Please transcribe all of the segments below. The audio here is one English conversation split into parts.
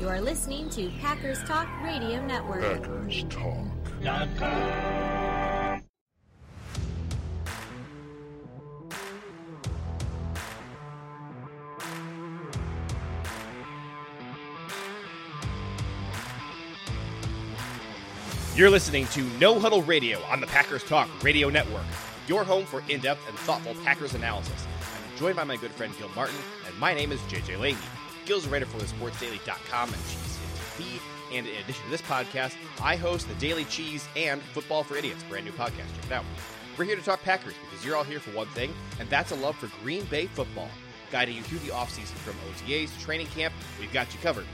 You are listening to Packers Talk Radio Network. Packers Talk. You're listening to No Huddle Radio on the Packers Talk Radio Network, your home for in depth and thoughtful Packers analysis. I'm joined by my good friend Gil Martin, and my name is JJ Leahy. A writer for thesportsdaily.com and Cheesehead TV. And in addition to this podcast, I host the Daily Cheese and Football for Idiots, brand new podcast. Check it out. We're here to talk Packers because you're all here for one thing, and that's a love for Green Bay football. Guiding you through the offseason from OTAs to training camp, we've got you covered.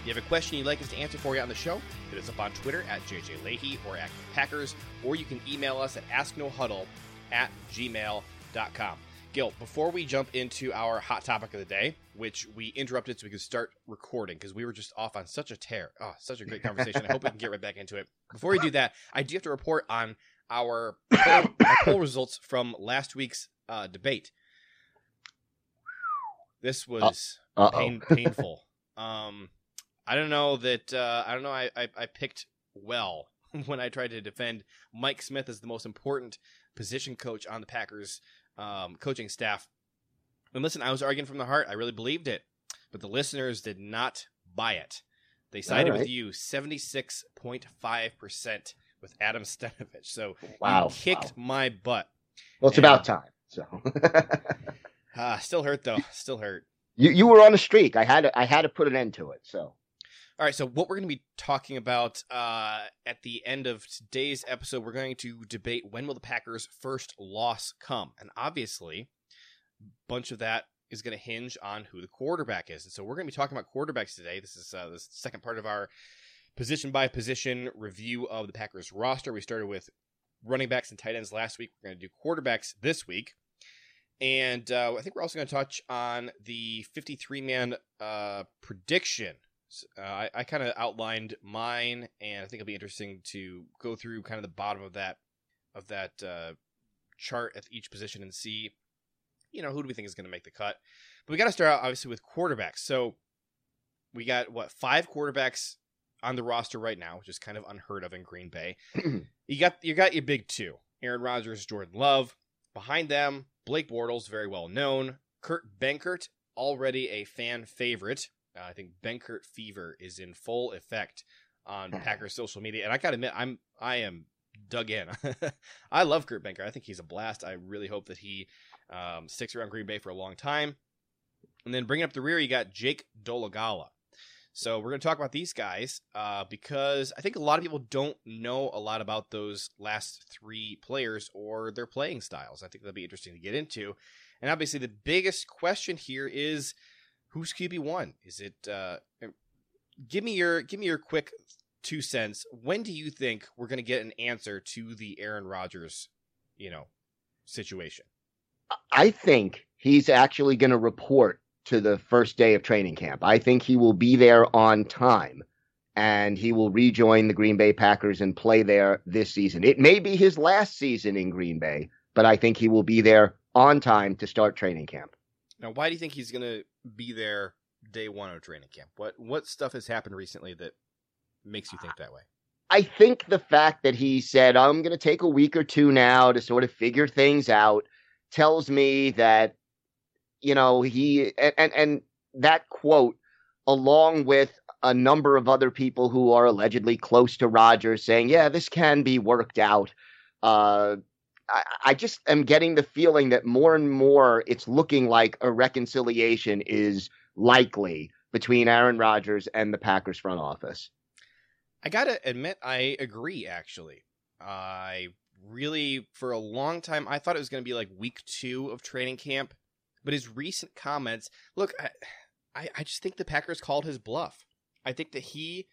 If you have a question you'd like us to answer for you on the show, hit us up on Twitter at JJ Leahy or at Packers, or you can email us at asknohuddle at gmail.com. Gil, before we jump into our hot topic of the day, which we interrupted so we could start recording because we were just off on such a tear. Oh, such a great conversation. I hope we can get right back into it. Before we do that, I do have to report on our poll, our poll results from last week's uh, debate. This was Uh-oh. pain, painful. Um, I don't know that. Uh, I don't know. I, I I picked well when I tried to defend Mike Smith as the most important position coach on the Packers um, coaching staff. And listen, I was arguing from the heart. I really believed it, but the listeners did not buy it. They sided All with you seventy six point five percent with Adam Stenavich. So Wow. you kicked my butt. Well, it's And- about time. So Ah, still hurt though. Still hurt. you you were on a streak. I had to, I had to put an end to it. So All right, so what we're going to be talking about uh, at the end of today's episode, we're going to debate when will the Packers' first loss come, and obviously, a bunch of that is going to hinge on who the quarterback is. And so we're going to be talking about quarterbacks today. This is uh, the second part of our position by position review of the Packers roster. We started with running backs and tight ends last week. We're going to do quarterbacks this week. And uh, I think we're also going to touch on the 53 man uh, prediction. Uh, I, I kind of outlined mine, and I think it'll be interesting to go through kind of the bottom of that of that uh, chart at each position and see, you know, who do we think is going to make the cut. But we got to start out obviously with quarterbacks. So we got what five quarterbacks on the roster right now, which is kind of unheard of in Green Bay. you got you got your big two: Aaron Rodgers, Jordan Love. Behind them, Blake Bortles, very well known. Kurt Benkert, already a fan favorite. Uh, I think Benkert fever is in full effect on Packers social media, and I gotta admit, I'm I am dug in. I love Kurt Benkert. I think he's a blast. I really hope that he um, sticks around Green Bay for a long time. And then bringing up the rear, you got Jake Dolegala. So we're going to talk about these guys uh, because I think a lot of people don't know a lot about those last three players or their playing styles. I think that'll be interesting to get into. And obviously, the biggest question here is who's QB one? Is it? Uh, give me your give me your quick two cents. When do you think we're going to get an answer to the Aaron Rodgers, you know, situation? I think he's actually going to report to the first day of training camp. I think he will be there on time and he will rejoin the Green Bay Packers and play there this season. It may be his last season in Green Bay, but I think he will be there on time to start training camp. Now, why do you think he's going to be there day one of training camp? What what stuff has happened recently that makes you think that way? I think the fact that he said, I'm going to take a week or two now to sort of figure things out tells me that, you know, he, and, and, and that quote, along with a number of other people who are allegedly close to Rodgers saying, yeah, this can be worked out. Uh, I, just am getting the feeling that more and more it's looking like a reconciliation is likely between Aaron Rodgers and the Packers front office. I gotta admit, I agree. Actually, I really, for a long time, I thought it was going to be like week two of training camp. But his recent comments, look, I, I just think the Packers called his bluff. I think that he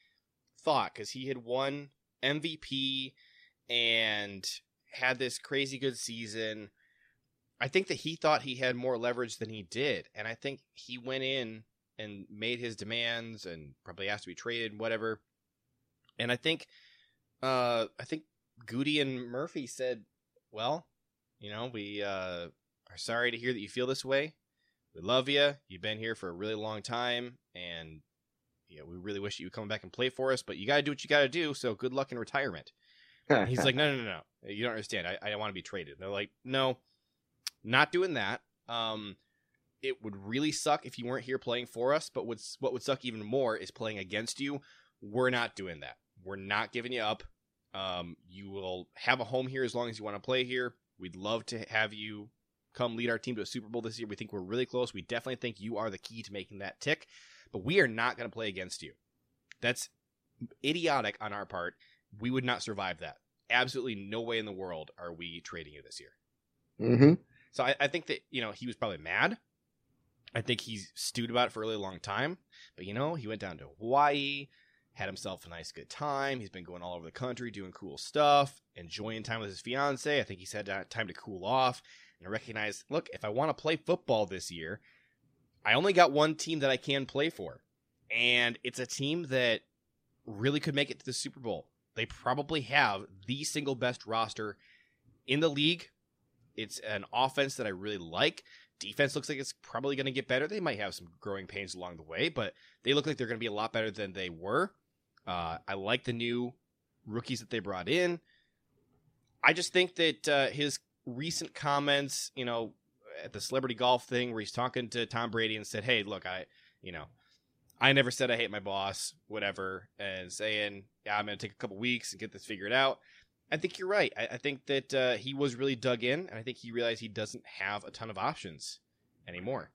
thought because he had won MVP and had this crazy good season. I think that he thought he had more leverage than he did, and I think he went in and made his demands and probably asked to be traded, whatever. And I think, uh, I think Gutey and Murphy said, "Well, you know, we uh, are sorry to hear that you feel this way. We love you. You've been here for a really long time, and know, we really wish you would come back and play for us, but you got to do what you got to do. So good luck in retirement. He's like, no, no, no, no, you don't understand. I, I want to be traded. And they're like, no, not doing that. Um, it would really suck if you weren't here playing for us. But what's what would suck even more is playing against you. We're not doing that. We're not giving you up. Um, you will have a home here as long as you want to play here. We'd love to have you come lead our team to a Super Bowl this year. We think we're really close. We definitely think you are the key to making that tick, but we are not going to play against you. That's idiotic on our part. We would not survive that. Absolutely no way in the world are we trading you this year. Mm-hmm. So I, I think that, you know, he was probably mad. I think he's stewed about it for a really long time. But, you know, he went down to Hawaii, had himself a nice good time. He's been going all over the country doing cool stuff, enjoying time with his fiance. I think he's had time to cool off and recognize look, if I want to play football this year, I only got one team that I can play for. And it's a team that really could make it to the Super Bowl. They probably have the single best roster in the league. It's an offense that I really like. Defense looks like it's probably going to get better. They might have some growing pains along the way, but they look like they're going to be a lot better than they were. Uh, I like the new rookies that they brought in. I just think that uh, his recent comments, you know, at the celebrity golf thing where he's talking to Tom Brady and said, "Hey, look, I, you know, I never said I hate my boss, whatever," and saying, "Yeah, I'm going to take a couple weeks and get this figured out." I think you're right. I, I think that uh, he was really dug in, and I think he realized he doesn't have a ton of options anymore.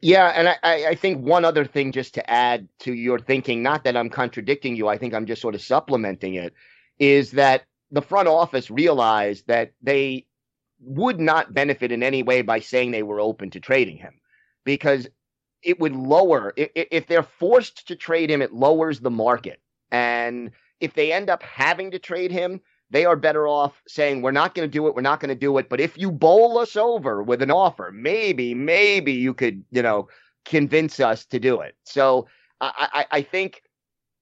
Yeah, and I, I think one other thing just to add to your thinking, not that I'm contradicting you, I think I'm just sort of supplementing it, is that the front office realized that they would not benefit in any way by saying they were open to trading him because it would lower if, they're forced to trade him it lowers the market. And if they end up having to trade him they are better off saying we're not going to do it we're not going to do it. But if you bowl us over with an offer maybe maybe you could you know convince us to do it. So i i, I think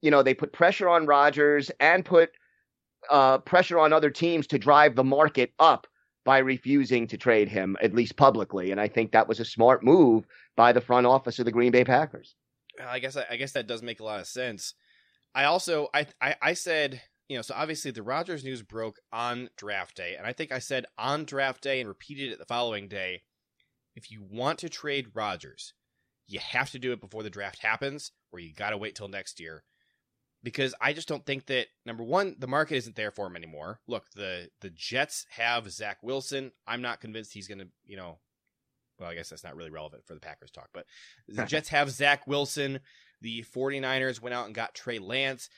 you know they put pressure on Rodgers and put uh, pressure on other teams to drive the market up by refusing to trade him, at least publicly. And I think that was a smart move by the front office of the Green Bay Packers. I guess I guess that does make a lot of sense. I also I, I, I said you know so obviously the Rodgers news broke on draft day, and I think I said on draft day and repeated it the following day. If you want to trade Rodgers, you have to do it before the draft happens, or you got to wait till next year because I just don't think that number one, the market isn't there for him anymore. Look, the the Jets have Zach Wilson. I'm not convinced he's going to, you know, well, I guess that's not really relevant for the Packers talk, but the Jets have Zach Wilson. The 49ers went out and got Trey Lance.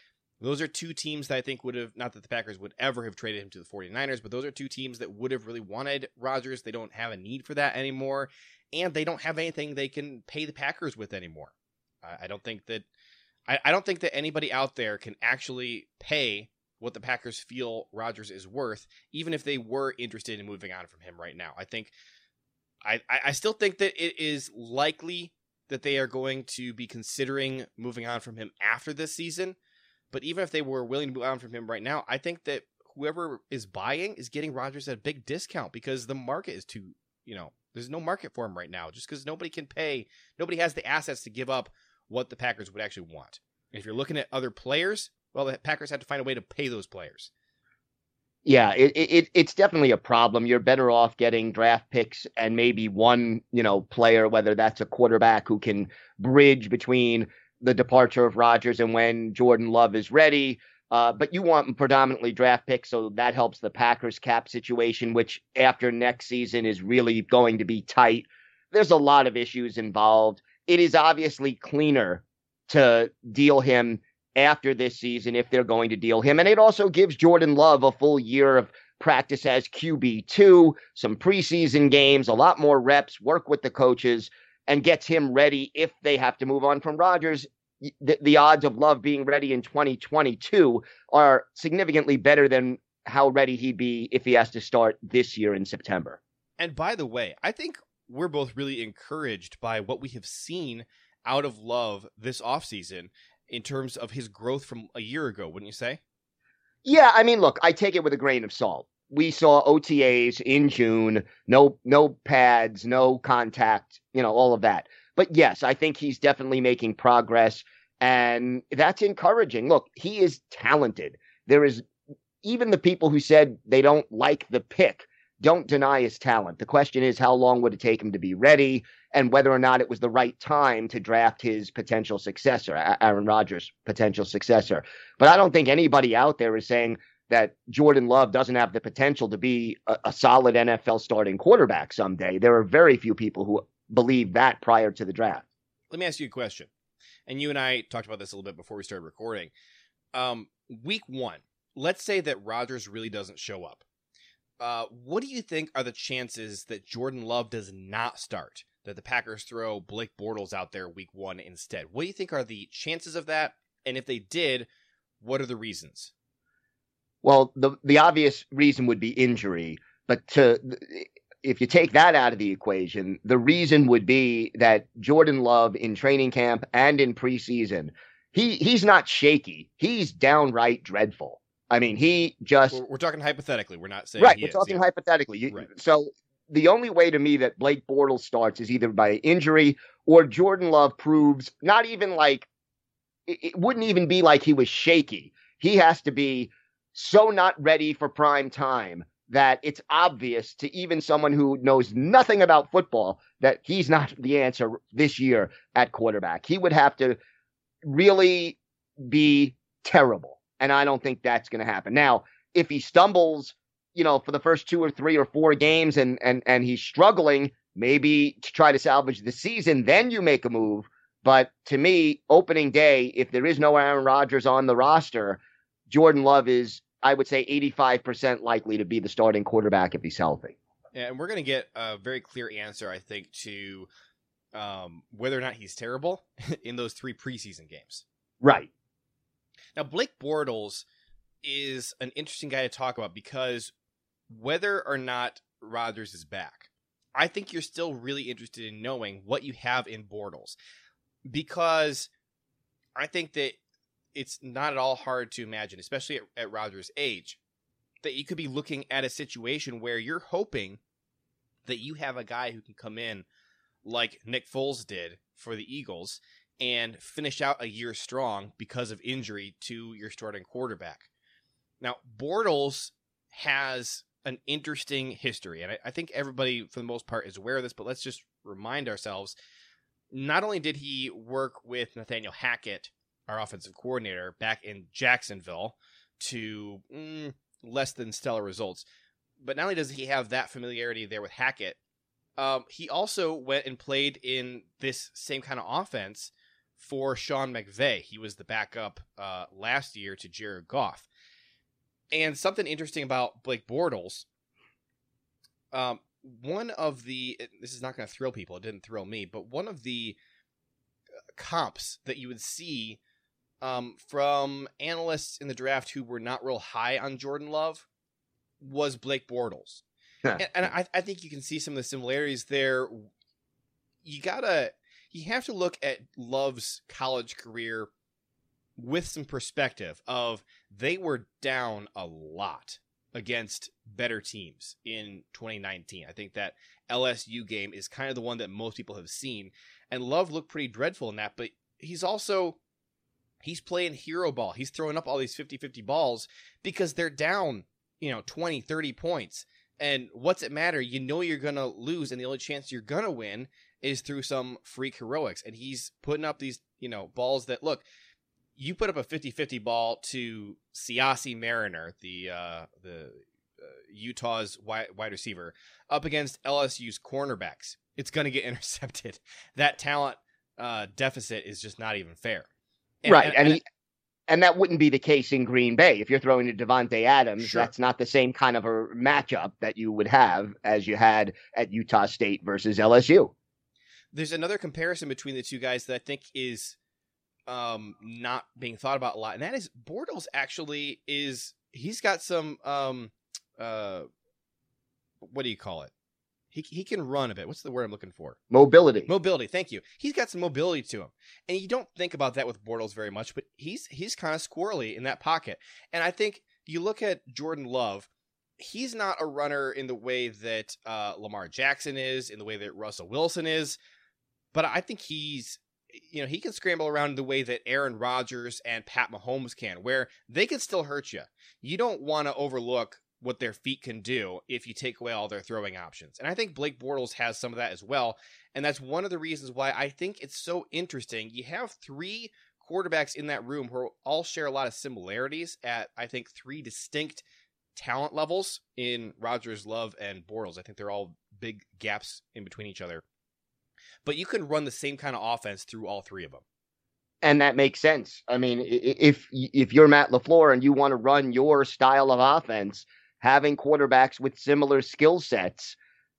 Those are two teams that I think would have, not that the Packers would ever have traded him to the 49ers, but those are two teams that would have really wanted Rodgers. They don't have a need for that anymore, and they don't have anything they can pay the Packers with anymore. I don't think that I, I don't think that anybody out there can actually pay what the Packers feel Rodgers is worth, even if they were interested in moving on from him right now. I think I, I still think that it is likely that they are going to be considering moving on from him after this season. But even if they were willing to move on from him right now, I think that whoever is buying is getting Rodgers at a big discount because the market is too, you know, there's no market for him right now just because nobody can pay, nobody has the assets to give up what the Packers would actually want. If you're looking at other players, well, the Packers have to find a way to pay those players. Yeah, it, it it's definitely a problem. You're better off getting draft picks and maybe one, you know, player, whether that's a quarterback who can bridge between the departure of Rodgers and when Jordan Love is ready. Uh, but you want predominantly draft picks, so that helps the Packers cap situation, which after next season is really going to be tight. There's a lot of issues involved it is obviously cleaner to deal him after this season if they're going to deal him. And it also gives Jordan Love a full year of practice as QB2, some preseason games, a lot more reps, work with the coaches, and gets him ready if they have to move on from Rodgers. The, the odds of Love being ready in 2022 are significantly better than how ready he'd be if he has to start this year in September. And by the way, I think we're both really encouraged by what we have seen out of Love this offseason in terms of his growth from a year ago, wouldn't you say? Yeah, I mean, look, I take it with a grain of salt. We saw OTAs in June, no no pads, no contact, you know, all of that. But yes, I think he's definitely making progress And that's encouraging. Look, he is talented. There is even the people who said they don't like the pick don't deny his talent. The question is, how long would it take him to be ready and whether or not it was the right time to draft his potential successor, Aaron Rodgers' potential successor. But I don't think anybody out there is saying that Jordan Love doesn't have the potential to be a, a solid NFL starting quarterback someday. There are very few people who believe that prior to the draft. Let me ask you a question. And you and I talked about this a little bit before we started recording. Um, week one, let's say that Rodgers really doesn't show up. Uh, what do you think are the chances that Jordan Love does not start? That the Packers throw Blake Bortles out there week one instead? What do you think are the chances of that? And if they did, what are the reasons? Well, the the obvious reason would be injury, but to if you take that out of the equation, the reason would be that Jordan Love in training camp and in preseason, he he's not shaky. He's downright dreadful. I mean, he just we're, we're talking hypothetically. We're not saying right. we're is, talking yeah. hypothetically. You, Right. So the only way to me that Blake Bortles starts is either by injury or Jordan Love proves not even like it, it wouldn't even be like he was shaky. He has to be so not ready for prime time that it's obvious to even someone who knows nothing about football that he's not the answer this year at quarterback. He would have to really be terrible. And I don't think that's going to happen. Now, if he stumbles, you know, for the first two or three or four games and and and he's struggling, maybe to try to salvage the season, then you make a move. But to me, opening day, if there is no Aaron Rodgers on the roster, Jordan Love is, I would say, 85% likely to be the starting quarterback if he's healthy. Yeah, And we're going to get a very clear answer, I think, to um, whether or not he's terrible in those three preseason games. Right. Now, Blake Bortles is an interesting guy to talk about because whether or not Rodgers is back, I think you're still really interested in knowing what you have in Bortles. Because I think that it's not at all hard to imagine, especially at, at Rodgers' age, that you could be looking at a situation where you're hoping that you have a guy who can come in like Nick Foles did for the Eagles and finish out a year strong because of injury to your starting quarterback. Now, Bortles has an interesting history, and I, I think everybody, for the most part, is aware of this, but let's just remind ourselves. Not only did he work with Nathaniel Hackett, our offensive coordinator, back in Jacksonville to mm, less than stellar results, but not only does he have that familiarity there with Hackett, um, he also went and played in this same kind of offense for Sean McVay. He was the backup uh, last year to Jared Goff. And something interesting about Blake Bortles, um, one of the this is not going to thrill people. It didn't thrill me, but one of the uh, comps that you would see um, from analysts in the draft who were not real high on Jordan Love was Blake Bortles. and, and I, I think you can see some of the similarities there. You gotta, you have to look at Love's college career with some perspective of they were down a lot against better teams in 2019. I think that LSU game is kind of the one that most people have seen, and Love looked pretty dreadful in that. But he's also he's playing hero ball. He's throwing up all these 50-50 balls because they're down, you know, 20, 30 points. And what's it matter? You know you're gonna lose, and the only chance you're gonna win is through some freak heroics. And he's putting up these, you know, balls that look. You put up a 50-50 ball to Siaosi Mariner, the uh, the uh, Utah's wide, wide receiver, up against LSU's cornerbacks. It's gonna get intercepted. That talent uh, deficit is just not even fair. right. And, he, and that wouldn't be the case in Green Bay. If you're throwing to Davante Adams, Sure. that's not the same kind of a matchup that you would have as you had at Utah State versus LSU. There's another comparison between the two guys that I think is um, not being thought about a lot, and that is Bortles actually is he's got some um, uh, what do you call it? He he can run a bit. What's the word I'm looking for? Mobility. Mobility. Thank you. He's got some mobility to him, and you don't think about that with Bortles very much, but he's he's kind of squirrely in that pocket. And I think you look at Jordan Love. He's not a runner in the way that uh, Lamar Jackson is, in the way that Russell Wilson is, but I think he's you know, he can scramble around the way that Aaron Rodgers and Pat Mahomes can, where they can still hurt you. You don't want to overlook what their feet can do if you take away all their throwing options. And I think Blake Bortles has some of that as well. And that's one of the reasons why I think it's so interesting. You have three quarterbacks in that room who all share a lot of similarities at, I think, three distinct talent levels in Rodgers, Love, and Bortles. I think they're all big gaps in between each other. But you can run the same kind of offense through all three of them. And that makes sense. I mean, if if you're Matt LaFleur and you want to run your style of offense, having quarterbacks with similar skill sets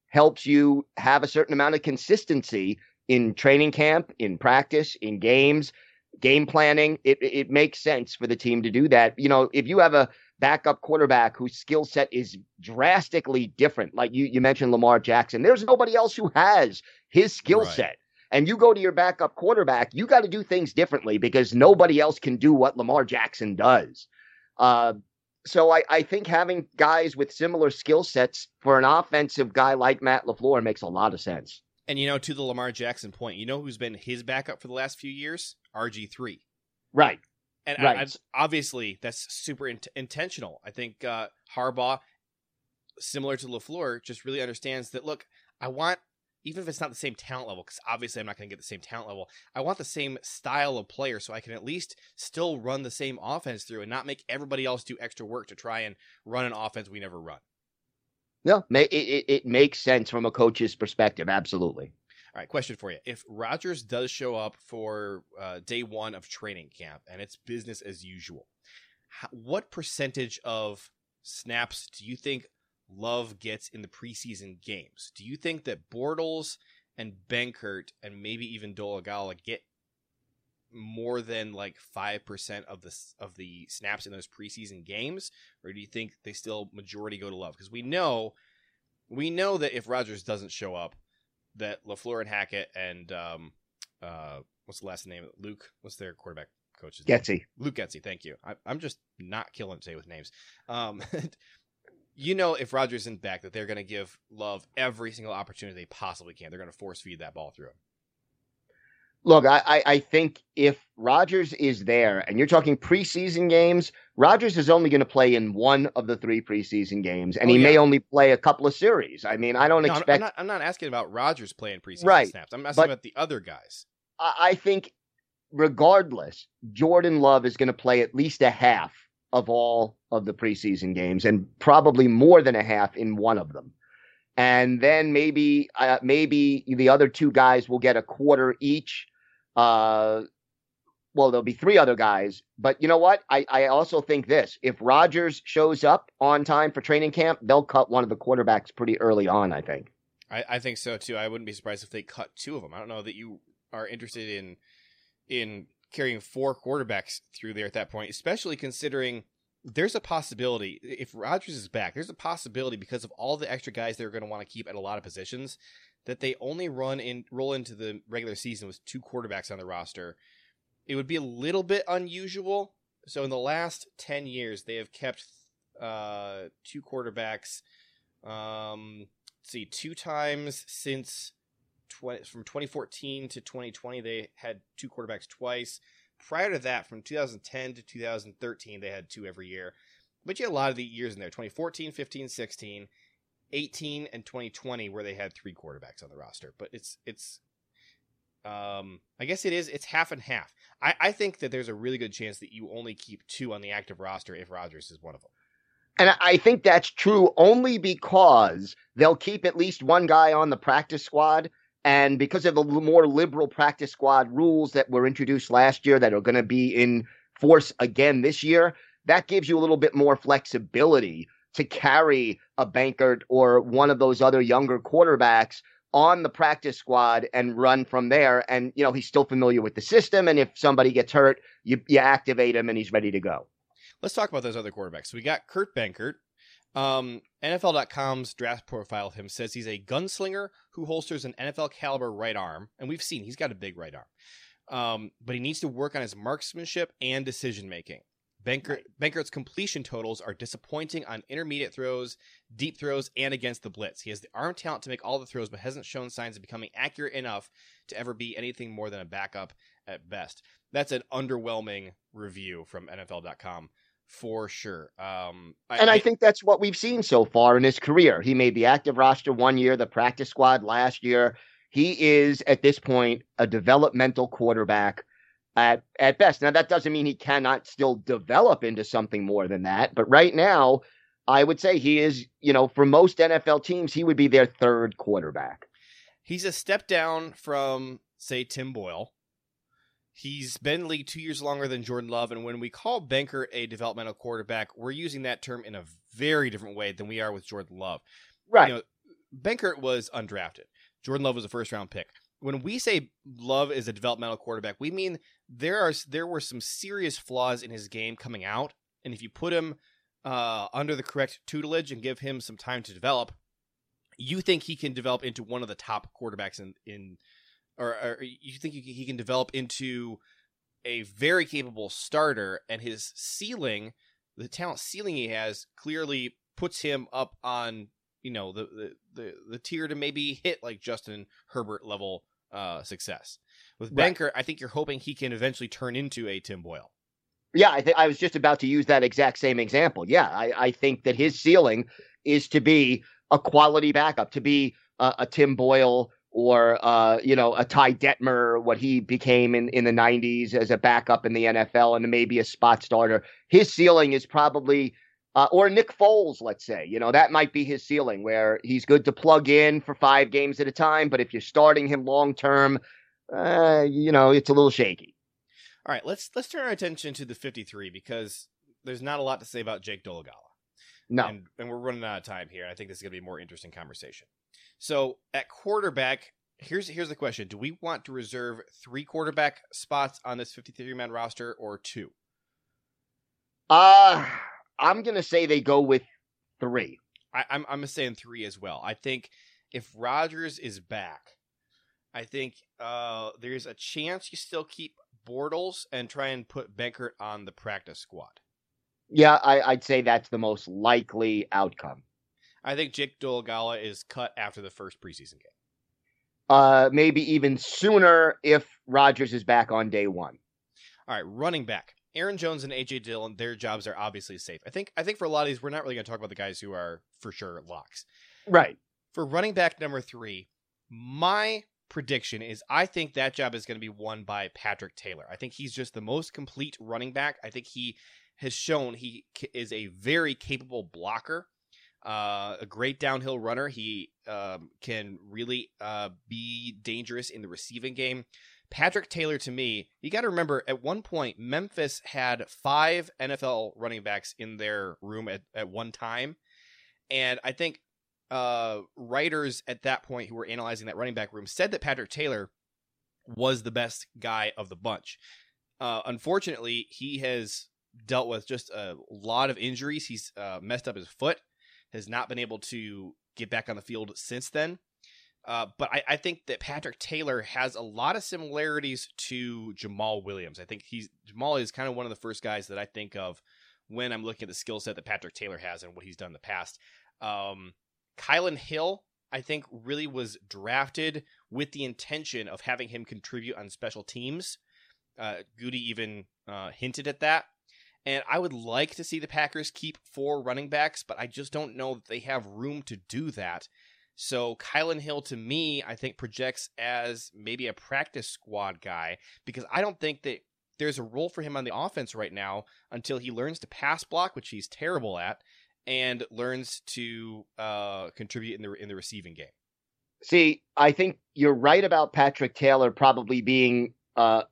helps you have a certain amount of consistency in training camp, in practice, in games, game planning. It it makes sense for the team to do that. You know, if you have a backup quarterback whose skill set is drastically different, like you you mentioned Lamar Jackson, there's nobody else who has his skill right. set. And you go to your backup quarterback, you got to do things differently because nobody else can do what Lamar Jackson does. Uh, so I, I think having guys with similar skill sets for an offensive guy like Matt LaFleur makes a lot of sense. And you know, to the Lamar Jackson point, you know who's been his backup for the last few years? RG three. Right. And right. I, I, obviously, that's super in- intentional. I think uh, Harbaugh, similar to Lafleur, just really understands that. Look, I want even if it's not the same talent level, because obviously I'm not going to get the same talent level, I want the same style of player so I can at least still run the same offense through and not make everybody else do extra work to try and run an offense we never run. No, it, it, it makes sense from a coach's perspective. Absolutely. All right, question for you. If Rodgers does show up for uh, day one of training camp and it's business as usual, how, what percentage of snaps do you think Love gets in the preseason games. Do you think that Bortles and Benkert and maybe even Dolegala get more than like five percent of the of the snaps in those preseason games, or do you think they still majority go to Love? Because we know we know that if Rodgers doesn't show up, that Lafleur and Hackett and um, uh, what's the last name? Luke. What's their quarterback coach's Getsy. Name? Luke Getsy. Thank you. I, am just not killing today with names. Um, you know if Rodgers isn't back that they're going to give Love every single opportunity they possibly can. They're going to force feed that ball through him. Look, I, I think if Rodgers is there and you're talking preseason games, Rodgers is only going to play in one of the three preseason games, and oh, he yeah. may only play a couple of series. I mean, I don't no, expect. I'm not, I'm not, asking about Rodgers playing preseason right, snaps. I'm asking about the other guys. I think, regardless, Jordan Love is going to play at least a half of all of the preseason games, and probably more than a half in one of them. And then maybe uh, maybe the other two guys will get a quarter each. Uh, well, there'll be three other guys, but you know what? I, I also think this: if Rodgers shows up on time for training camp, they'll cut one of the quarterbacks pretty early on. I think. I, I think so too. I wouldn't be surprised if they cut two of them. I don't know that you are interested in in carrying four quarterbacks through there at that point, especially considering there's a possibility if Rodgers is back, there's a possibility because of all the extra guys they're going to want to keep at a lot of positions that they only run in roll into the regular season with two quarterbacks on the roster. It would be a little bit unusual. So in the last 10 years, they have kept uh, two quarterbacks um, see, two times since 20, from 2014 to 2020 they had two quarterbacks twice. Prior to that, from 2010 to 2013, they had two every year. But you had a lot of the years in there 2014, 15, 16, 18, and 2020 where they had three quarterbacks on the roster. But it's, it's, um, I guess it is, it's half and half. I, I think that there's a really good chance that you only keep two on the active roster if Rodgers is one of them. And I think that's true only because they'll keep at least one guy on the practice squad and because of the more liberal practice squad rules that were introduced last year that are going to be in force again this year, that gives you a little bit more flexibility to carry a Benkert or one of those other younger quarterbacks on the practice squad and run from there. And, you know, he's still familiar with the system. And if somebody gets hurt, you, you activate him and he's ready to go. Let's talk about those other quarterbacks. We got Kurt Benkert, um, NFL.com's draft profile of him says he's a gunslinger who holsters an NFL caliber right arm, and we've seen he's got a big right arm. Um, but he needs to work on his marksmanship and decision making. Benkert, Benkert's completion totals are disappointing on intermediate throws, deep throws, and against the blitz. He has the arm talent to make all the throws, but hasn't shown signs of becoming accurate enough to ever be anything more than a backup. at best. That's an underwhelming review from NFL.com for sure. Um, I, and I, I, think that's what we've seen so far in his career. He made the active roster one year, the practice squad last year. He is at this point a developmental quarterback at at best. Now that doesn't mean he cannot still develop into something more than that, but right now I would say he is, you know, for most NFL teams he would be their third quarterback. He's a step down from say Tim Boyle. He's been in league two years longer than Jordan Love, and when we call Benkert a developmental quarterback, we're using that term in a very different way than we are with Jordan Love. Right. You know, Benkert was undrafted. Jordan Love was a first round pick. When we say Love is a developmental quarterback, we mean there are there were some serious flaws in his game coming out, and if you put him uh, under the correct tutelage and give him some time to develop, you think he can develop into one of the top quarterbacks in in, or, or you think he can develop into a very capable starter, and his ceiling, the talent ceiling he has, clearly puts him up on you know the the the, the tier to maybe hit like Justin Herbert level uh, success. With right. Benkert, I think you're hoping he can eventually turn into a Tim Boyle. Yeah, I think I was just about to use that exact same example. Yeah, I, I think that his ceiling is to be a quality backup, to be a, a Tim Boyle or uh, you know a Ty Detmer, what he became in in the '90s as a backup in the NFL, and maybe a spot starter. His ceiling is probably uh, or Nick Foles, let's say. You know, that might be his ceiling where he's good to plug in for five games at a time. But if you're starting him long term, uh, you know, it's a little shaky. All right, let's let's turn our attention to the 53 because there's not a lot to say about Jake Dolegala. No, and, and we're running out of time here. I think this is going to be a more interesting conversation. So at quarterback, here's here's the question: Do we want to reserve three quarterback spots on this 53 man roster or two? Uh I'm gonna say they go with three. I, I'm I'm saying three as well. I think if Rodgers is back, I think uh, there's a chance you still keep Bortles and try and put Benkert on the practice squad. Yeah, I, would say that's the most likely outcome. I think Jake Dolegala is cut after the first preseason game. Uh, maybe even sooner if Rodgers is back on day one. All right, running back. Aaron Jones and AJ Dillon, their jobs are obviously safe. I think I think for a lot of these, we're not really going to talk about the guys who are for sure locks. Right. For running back number three, my prediction is I think that job is going to be won by Patrick Taylor. I think he's just the most complete running back. I think he has shown he is a very capable blocker, uh, a great downhill runner. He um, can really uh, be dangerous in the receiving game. Patrick Taylor, to me, you got to remember at one point, Memphis had five NFL running backs in their room at, at one time. And I think uh, writers at that point who were analyzing that running back room said that Patrick Taylor was the best guy of the bunch. Uh, unfortunately, he has dealt with just a lot of injuries. He's uh, messed up his foot, has not been able to get back on the field since then. Uh, but I, I, think that Patrick Taylor has a lot of similarities to Jamaal Williams. I think he's Jamaal is kind of one of the first guys that I think of when I'm looking at the skill set that Patrick Taylor has and what he's done in the past. Um, Kylin Hill, I think, really was drafted with the intention of having him contribute on special teams. Uh, Gutey even uh, hinted at that. And I would like to see the Packers keep four running backs, but I just don't know that they have room to do that. So Kylin Hill to me, I think projects as maybe a practice squad guy because I don't think that there's a role for him on the offense right now until he learns to pass block, which he's terrible at, and learns to uh, contribute in the in the receiving game. See, I think you're right about Patrick Taylor probably being uh,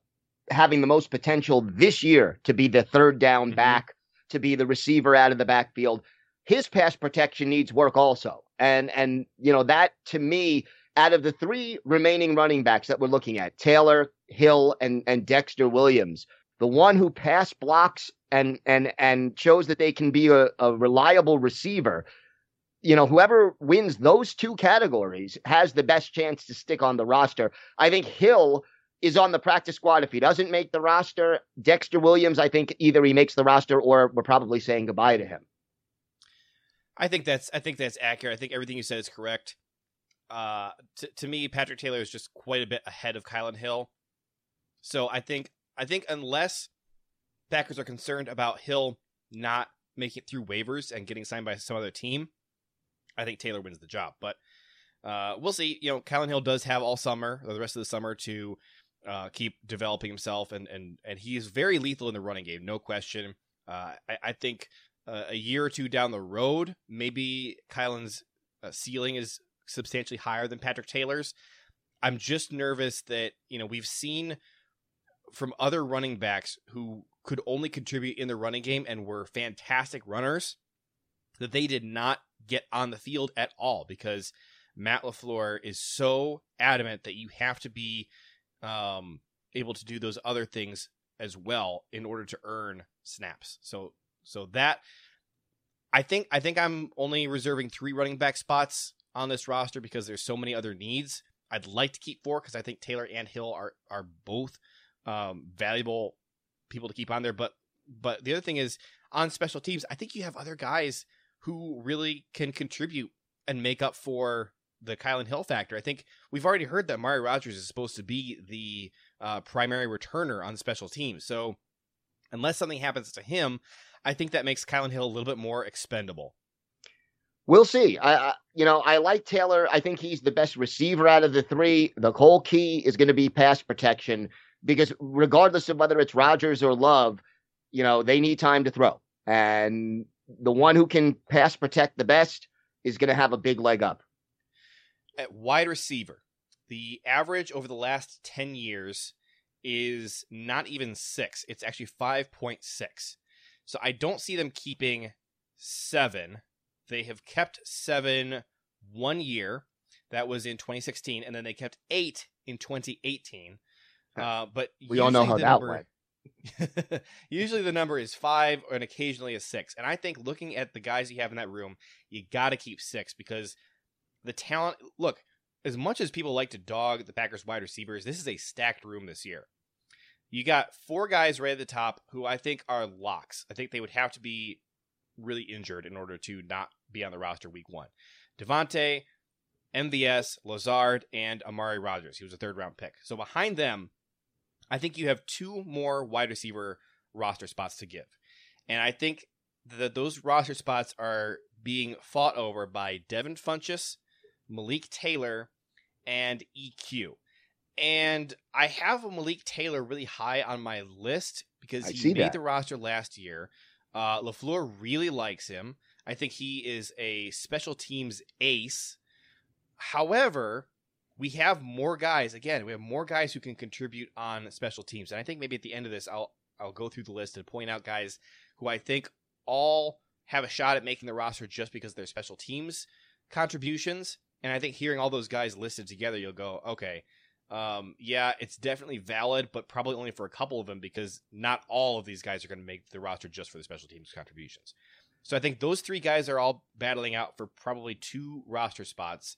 having the most potential this year to be the third down mm-hmm. back, to be the receiver out of the backfield. His pass protection needs work also. And and you know that to me, out of the three remaining running backs that we're looking at, Taylor, Hill, and and Dexter Williams, the one who pass blocks and and and shows that they can be a, a reliable receiver, you know, whoever wins those two categories has the best chance to stick on the roster. I think Hill is on the practice squad if he doesn't make the roster. Dexter Williams, I think either he makes the roster or we're probably saying goodbye to him. I think that's I think that's accurate. I think everything you said is correct. Uh, to to me, Patrick Taylor is just quite a bit ahead of Kylin Hill. So I think I think unless Packers are concerned about Hill not making it through waivers and getting signed by some other team, I think Taylor wins the job. But uh, we'll see. You know, Kylin Hill does have all summer, the rest of the summer, to uh, keep developing himself, and and and he is very lethal in the running game, no question. Uh, I, I, think uh, a year or two down the road, maybe Kylin's uh, ceiling is substantially higher than Patrick Taylor's. I'm just nervous that you know we've seen from other running backs who could only contribute in the running game and were fantastic runners that they did not get on the field at all because Matt LaFleur is so adamant that you have to be um, able to do those other things as well in order to earn snaps. So so that I think I think I'm only reserving three running back spots on this roster because there's so many other needs. I'd like to keep four because I think Taylor and Hill are are both um, valuable people to keep on there. But but the other thing is on special teams, I think you have other guys who really can contribute and make up for the Kylin Hill factor. I think we've already heard that Amari Rogers is supposed to be the uh, primary returner on special teams. So unless something happens to him, I think that makes Kylin Hill a little bit more expendable. We'll see. I, I, you know, I like Taylor. I think he's the best receiver out of the three. The whole key is going to be pass protection because regardless of whether it's Rodgers or Love, you know, they need time to throw. And the one who can pass protect the best is going to have a big leg up. At wide receiver, the average over the last 10 years is not even six. It's actually 5.6. So I don't see them keeping seven. They have kept seven one year. That was in 2016. And then they kept eight in 2018. Uh, but we all know how that number, went. usually the number is five and occasionally a six. And I think looking at the guys you have in that room, you got to keep six because the talent. Look, as much as people like to dog the Packers wide receivers, this is a stacked room this year. You got four guys right at the top who I think are locks. I think they would have to be really injured in order to not be on the roster week one. Davante, MVS, Lazard, and Amari Rogers. He was a third round pick. So behind them, I think you have two more wide receiver roster spots to give. And I think that those roster spots are being fought over by Devin Funchess, Malik Taylor, and EQ. And I have Malik Taylor really high on my list because I he made that. the roster last year. Uh, LaFleur really likes him. I think he is a special teams ace. However, we have more guys. Again, we have more guys who can contribute on special teams. And I think maybe at the end of this, I'll I'll go through the list and point out guys who I think all have a shot at making the roster just because of their special teams contributions. And I think hearing all those guys listed together, you'll go, okay, um, yeah, it's definitely valid, but probably only for a couple of them because not all of these guys are going to make the roster just for the special teams contributions. So I think those three guys are all battling out for probably two roster spots.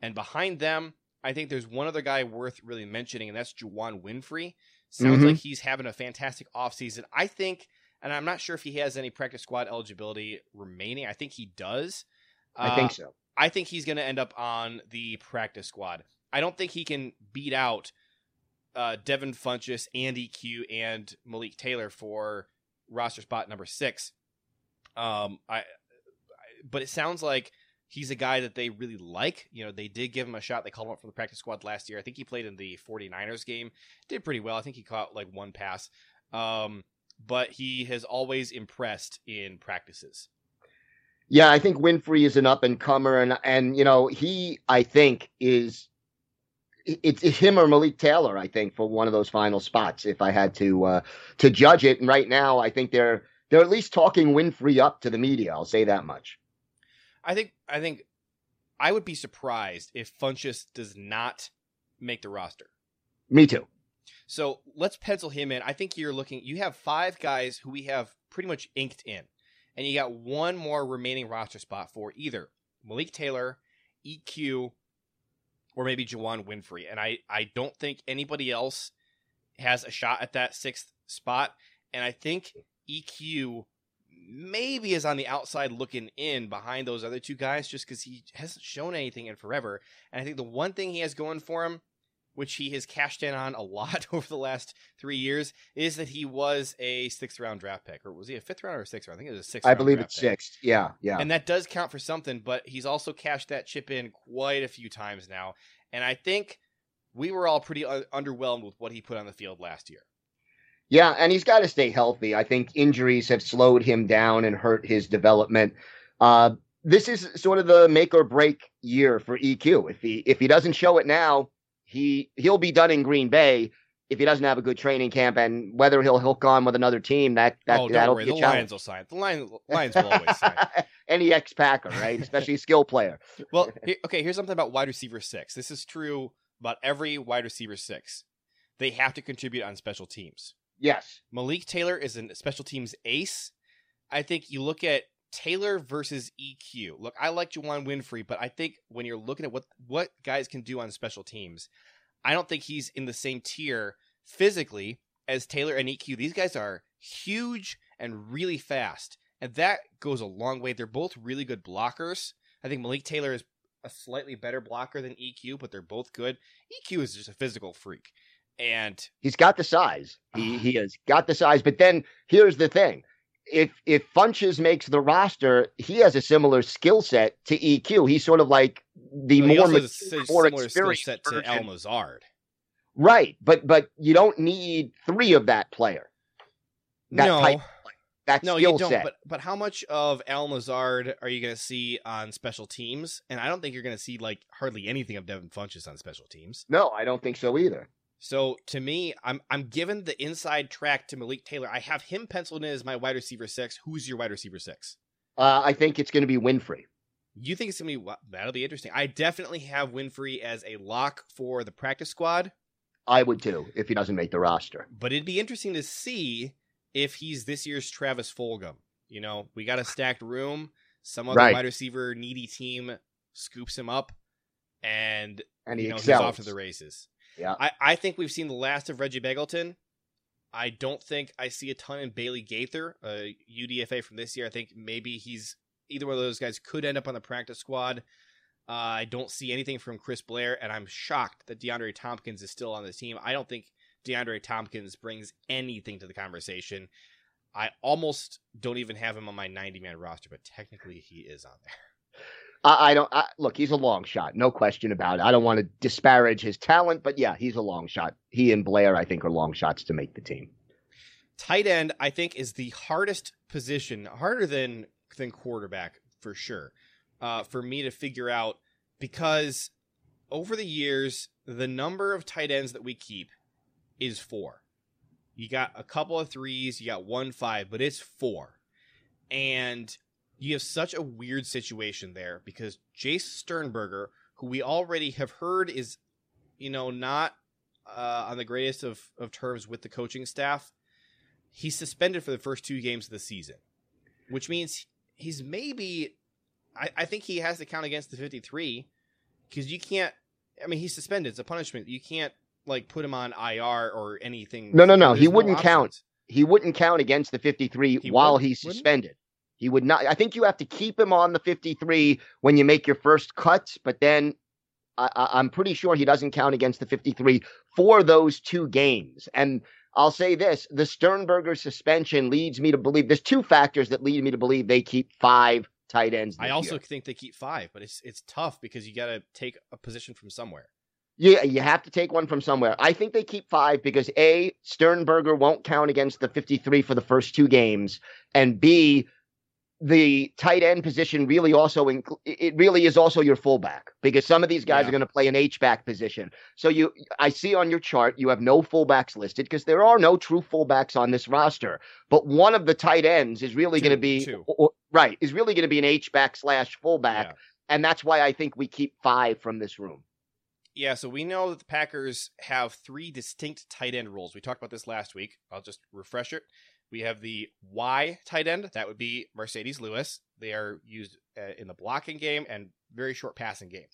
And behind them, I think there's one other guy worth really mentioning, and that's Juwann Winfree. Sounds mm-hmm. like he's having a fantastic offseason. I think, and I'm not sure if he has any practice squad eligibility remaining. I think he does. I uh, think so. I think he's going to end up on the practice squad. I don't think he can beat out uh, Devin Funchess and EQ and Malik Taylor for roster spot number six. Um, I, I, but it sounds like he's a guy that they really like. You know, they did give him a shot. They called him up from the practice squad last year. I think he played in the 49ers game. Did pretty well. I think he caught like one pass. Um, but he has always impressed in practices. Yeah, I think Winfree is an up and comer, and and you know he I think is it's, it's him or Malik Taylor. I think for one of those final spots, if I had to uh, to judge it. And right now, I think they're they're at least talking Winfrey up to the media. I'll say that much. I think I think I would be surprised if Funchess does not make the roster. Me too. So let's pencil him in. I think you're looking. You have five guys who we have pretty much inked in, and you got one more remaining roster spot for either Malik Taylor, EQ, or maybe Juwann Winfree. And I I don't think anybody else has a shot at that sixth spot. And I think EQ maybe is on the outside looking in behind those other two guys just because he hasn't shown anything in forever. And I think the one thing he has going for him which he has cashed in on a lot over the last three years, is that he was a sixth round draft pick, or was he a fifth round or a sixth round? I think it was a sixth. I believe it's sixth. Yeah, yeah. And that does count for something, but he's also cashed that chip in quite a few times now. And I think we were all pretty un- underwhelmed with what he put on the field last year. Yeah, and he's got to stay healthy. I think injuries have slowed him down and hurt his development. Uh, this is sort of the make or break year for EQ. If he if he doesn't show it now, he he'll be done in Green Bay if he doesn't have a good training camp, and whether he'll hook on with another team, that that oh, don't that'll worry, be a the challenge. Lions will sign. The Lions, Lions will always sign. Any ex Packer, right? Especially a skill player. Well, okay, here's something about wide receiver six. This is true about every wide receiver six. They have to contribute on special teams. Yes. Malik Taylor is a special teams ace. I think you look at Taylor versus EQ. Look, I like Juwann Winfree, but I think when you're looking at what what guys can do on special teams, I don't think he's in the same tier physically as Taylor and EQ. These guys are huge and really fast, and that goes a long way. They're both really good blockers. I think Malik Taylor is a slightly better blocker than EQ, but they're both good. EQ is just a physical freak. And He's got the size. He ah. he has got the size. But then here's the thing. If if Funchess makes the roster, he has a similar skill set to EQ. He's sort of like the Well, he more also has mature, a more similar skill experienced set to. Al. Right, but but you don't need three of that player. That no, type, that no, skill you don't. set. But but how much of Al Mazard are you going to see on special teams? And I don't think you're going to see like hardly anything of Devin Funchess on special teams. no, I don't think so either. So to me, I'm I'm given the inside track to Malik Taylor. I have him penciled in as my wide receiver six. Who's your wide receiver six? Uh, I think it's going to be Winfree. You think it's gonna be wa- that'll be interesting. I definitely have Winfree as a lock for the practice squad, I would too if he doesn't make the roster. but it'd be interesting to see if he's this year's Travis Fulgham. You know, we got a stacked room. Some other Right. wide receiver needy team scoops him up, and And he you know, he's off to the races. Yeah. I, I think we've seen the last of Reggie Begelton. I don't think I see a ton in Bailey Gaither, a UDFA from this year. I think maybe he's either one of those guys could end up on the practice squad. Uh, I don't see anything from Chris Blair, and I'm shocked that DeAndre Thompkins is still on the team. I don't think DeAndre Thompkins brings anything to the conversation. I almost don't even have him on my 90 man roster, but technically he is on there. I, I don't I, look. He's a long shot, no question about it. I don't want to disparage his talent, but yeah, he's a long shot. He and Blair, I think, are long shots to make the team. tight end i think is the hardest position harder than than quarterback for sure uh, for me to figure out because over the years the number of tight ends that we keep is four you got a couple of threes you got one five but it's four and you have such a weird situation there because jace sternberger who we already have heard is you know not uh, on the greatest of, of terms with the coaching staff he's suspended for the first two games of the season, which means he's maybe. I, I think he has to count against the 53 because you can't. I mean, he's suspended. It's a punishment. You can't like put him on IR or anything. No, no, no, There's he wouldn't count. He wouldn't count against the 53 He while he's wouldn't? He would not. I think you have to keep him on the 53 when you make your first cuts, but then I, I, I'm pretty sure he doesn't count against the 53 for those two games. And I'll say this the Sternberger suspension leads me to believe there's two factors that lead me to believe they keep five tight ends. I also year. think they keep five, but it's it's tough because you got to take a position from somewhere. Yeah, you have to take one from somewhere. I think they keep five because A, Sternberger won't count against the 53 for the first two games, and B, the tight end position really also inc- it really is also your fullback because some of these guys Yeah. are going to play an H back position. So you I see on your chart you have no fullbacks listed because there are no true fullbacks on this roster. But one of the tight ends is really going to be or- or- right, is really going to be an H back slash fullback. Yeah. And that's why I think we keep five from this room. Yeah, so we know that the Packers have three distinct tight end roles. We talked about this last week. I'll just refresh it. We have the Y tight end. That would be Marcedes Lewis. They are used uh, in the blocking game and very short passing game.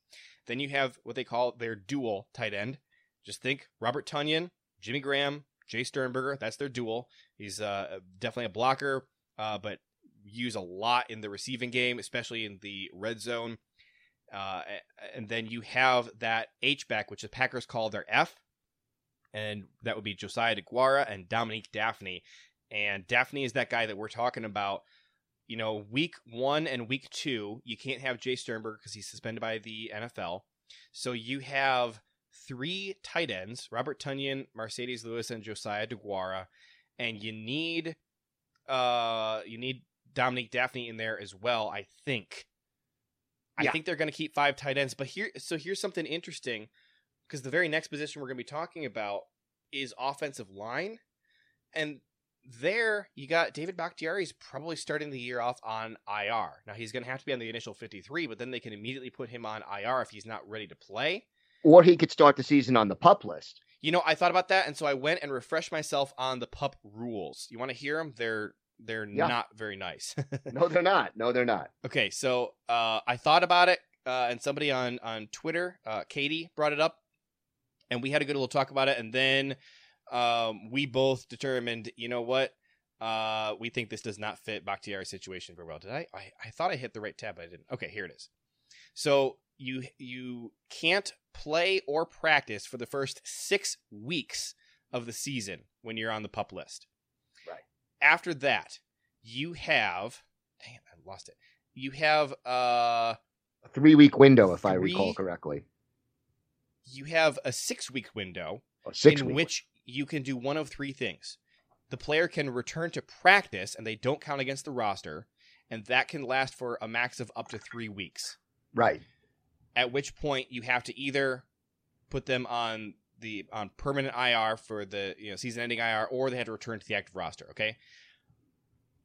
Then you have what they call their dual tight end. Just think Robert Tonyan, Jimmy Graham, Jay Sternberger. That's their dual. He's uh, definitely a blocker, uh, but use a lot in the receiving game, especially in the red zone. Uh, and then you have that H back, which the Packers call their F, and that would be Josiah DeGuara and Dominique Dafney. And Dafney is that guy that we're talking about. You know, week one and week two, you can't have Jay Sternberg because he's suspended by the NFL. So you have three tight ends: Robert Tonyan, Marcedes Lewis, and Josiah DeGuara, and you need uh you need Dominique Dafney in there as well. I think. I Yeah. think they're going to keep five tight ends, but here, so here's something interesting because the very next position we're going to be talking about is offensive line, and there you got David Bakhtiari is probably starting the year off on IR. Now he's going to have to be on the initial 53, but then they can immediately put him on IR if he's not ready to play. Or he could start the season on the pup list. You know, I thought about that, and so I went and refreshed myself on the pup rules. You want to hear them? They're they're Yeah. not very nice. No, they're not. No, they're not. okay, so uh, I thought about it, uh, and somebody on on Twitter, uh, Katie, brought it up, and we had a good little talk about it, and then um, we both determined, you know what? Uh, we think this does not fit Bakhtiari's situation very well. Did I? I? I thought I hit the right tab, but I didn't. Okay, here it is. So you you can't play or practice for the first six weeks of the season when you're on the pup list. Right. After that, you have. Dang it, I lost it. You have uh A three week window, if I recall correctly. you have a six week window Or six in week which you can do one of three things. The player can return to practice and they don't count against the roster, and that can last for a max of up to three weeks. Right. At which point you have to either put them on the on permanent IR for the you know season ending IR, or they had to return to the active roster. Okay.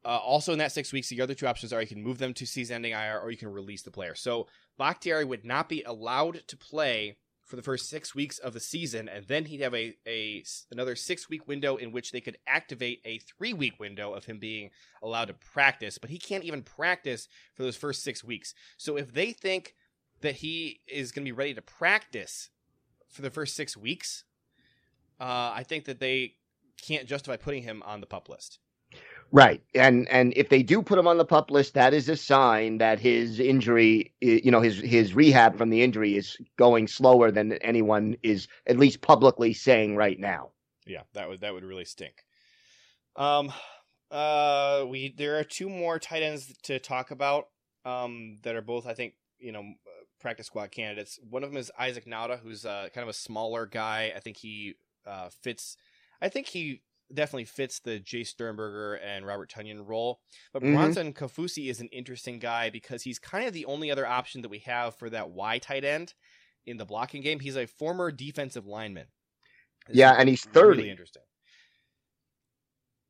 Uh, also, in that six weeks, the other two options are you can move them to season ending IR, or you can release the player. So Bakhtiari would not be allowed to play for the first six weeks of the season, and then he'd have a, a another six week window in which they could activate a three week window of him being allowed to practice. But he can't even practice for those first six weeks. So if they think that he is going to be ready to practice for the first six weeks, uh, I think that they can't justify putting him on the pup list. Right. And and if they do put him on the pup list, that is a sign that his injury, you know, his his rehab from the injury is going slower than anyone is at least publicly saying right now. Yeah, that would that would really stink. Um, uh, we there are two more tight ends to talk about. Um, that are both I think you know practice squad candidates. One of them is Isaac Nauta, who's uh, kind of a smaller guy. I think he uh, fits. I think he definitely fits the Jay Sternberger and Robert Tonyan role. But Mhm. Bronson Kaufusi is an interesting guy because he's kind of the only other option that we have for that Y tight end in the blocking game. He's a former defensive lineman. This Yeah, and he's really 30. interesting.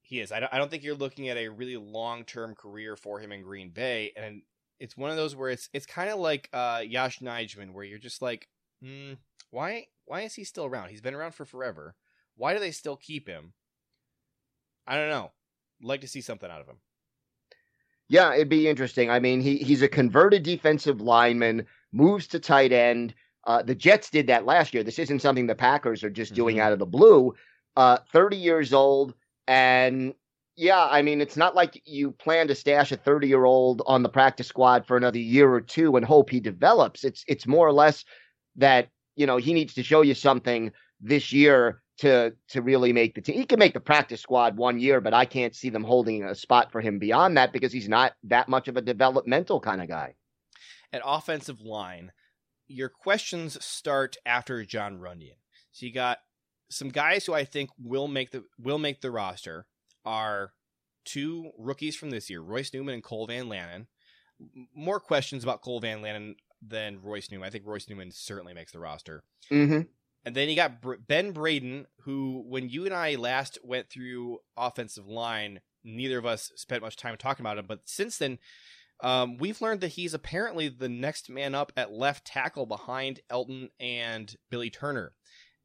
He is. I don't, I don't think you're looking at a really long term career for him in Green Bay, and it's one of those where it's it's kind of like uh, Yosh Nijman, where you're just like, hmm, why why is he still around? He's been around for forever. Why do they still keep him? I don't know. Like to see something out of him. Yeah, it'd be interesting. I mean, he he's a converted defensive lineman, moves to tight end. Uh, the Jets did that last year. This isn't something the Packers are just doing Mhm. out of the blue. Uh, 30 years old, and yeah, I mean, it's not like you plan to stash a 30 year old on the practice squad for another year or two and hope he develops. It's it's more or less that you know he needs to show you something this year to to really make the team. He can make the practice squad one year, but I can't see them holding a spot for him beyond that because he's not that much of a developmental kind of guy. At offensive line, your questions start after Jon Runyan. So you got some guys who I think will make the will make the roster are two rookies from this year, Royce Newman and Cole Van Lanen. More questions about Cole Van Lanen than Royce Newman. I think Royce Newman certainly makes the roster. Mm-hmm. And then you got Br- Ben Braden, who, when you and I last went through offensive line, neither of us spent much time talking about him. But since then, um, we've learned that he's apparently the next man up at left tackle behind Elgton and Billy Turner.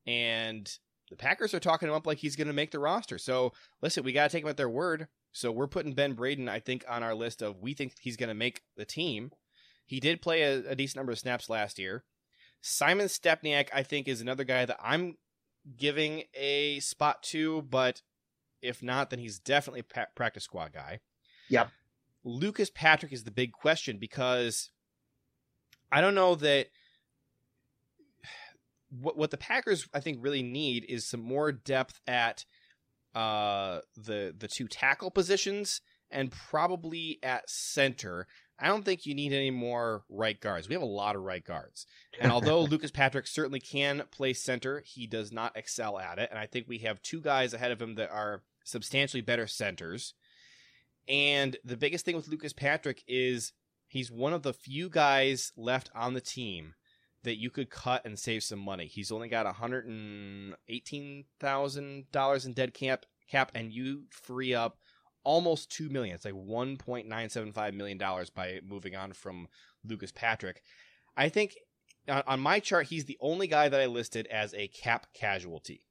And the Packers are talking him up like he's going to make the roster. So listen, we got to take them at their word. So we're putting Ben Braden, I think, on our list of we think he's going to make the team. He did play a, a decent number of snaps last year. Simon Stepaniak, I think, is another guy that I'm giving a spot to, but if not, then he's definitely a practice squad guy. Yep. Lucas Patrick is the big question because I don't know that what what the Packers I think really need is some more depth at uh the the two tackle positions and probably at center. I don't think you need any more right guards. We have a lot of right guards. And although Lucas Patrick certainly can play center, he does not excel at it. And I think we have two guys ahead of him that are substantially better centers. And the biggest thing with Lucas Patrick is he's one of the few guys left on the team that you could cut and save some money. He's only got $118,000 in dead cap cap and you free up almost 2 million. It's like 1.975 million dollars by moving on from Lucas Patrick. I think on my chart he's the only guy that I listed as a cap casualty.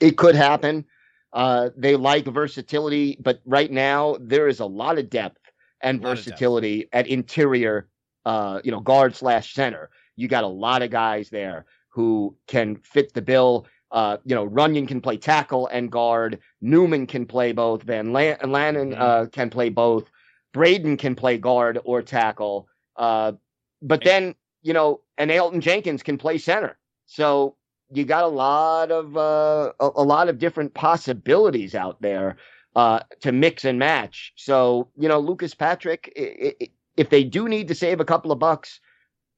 It could happen. Uh, they like versatility, but right now there is a lot of depth and versatility depth. at interior uh, you know, guard slash center. You got a lot of guys there who can fit the bill. Uh, you know, Runyan can play tackle and guard. Newman can play both. Van Lan- Lanen mm-hmm. uh, can play both. Braden can play guard or tackle. Uh, but then, you know, and Elgton Jenkins can play center. So you got a lot of uh, a, a, lot of different possibilities out there uh, to mix and match. So you know, Lucas Patrick, it, it, if they do need to save a couple of bucks,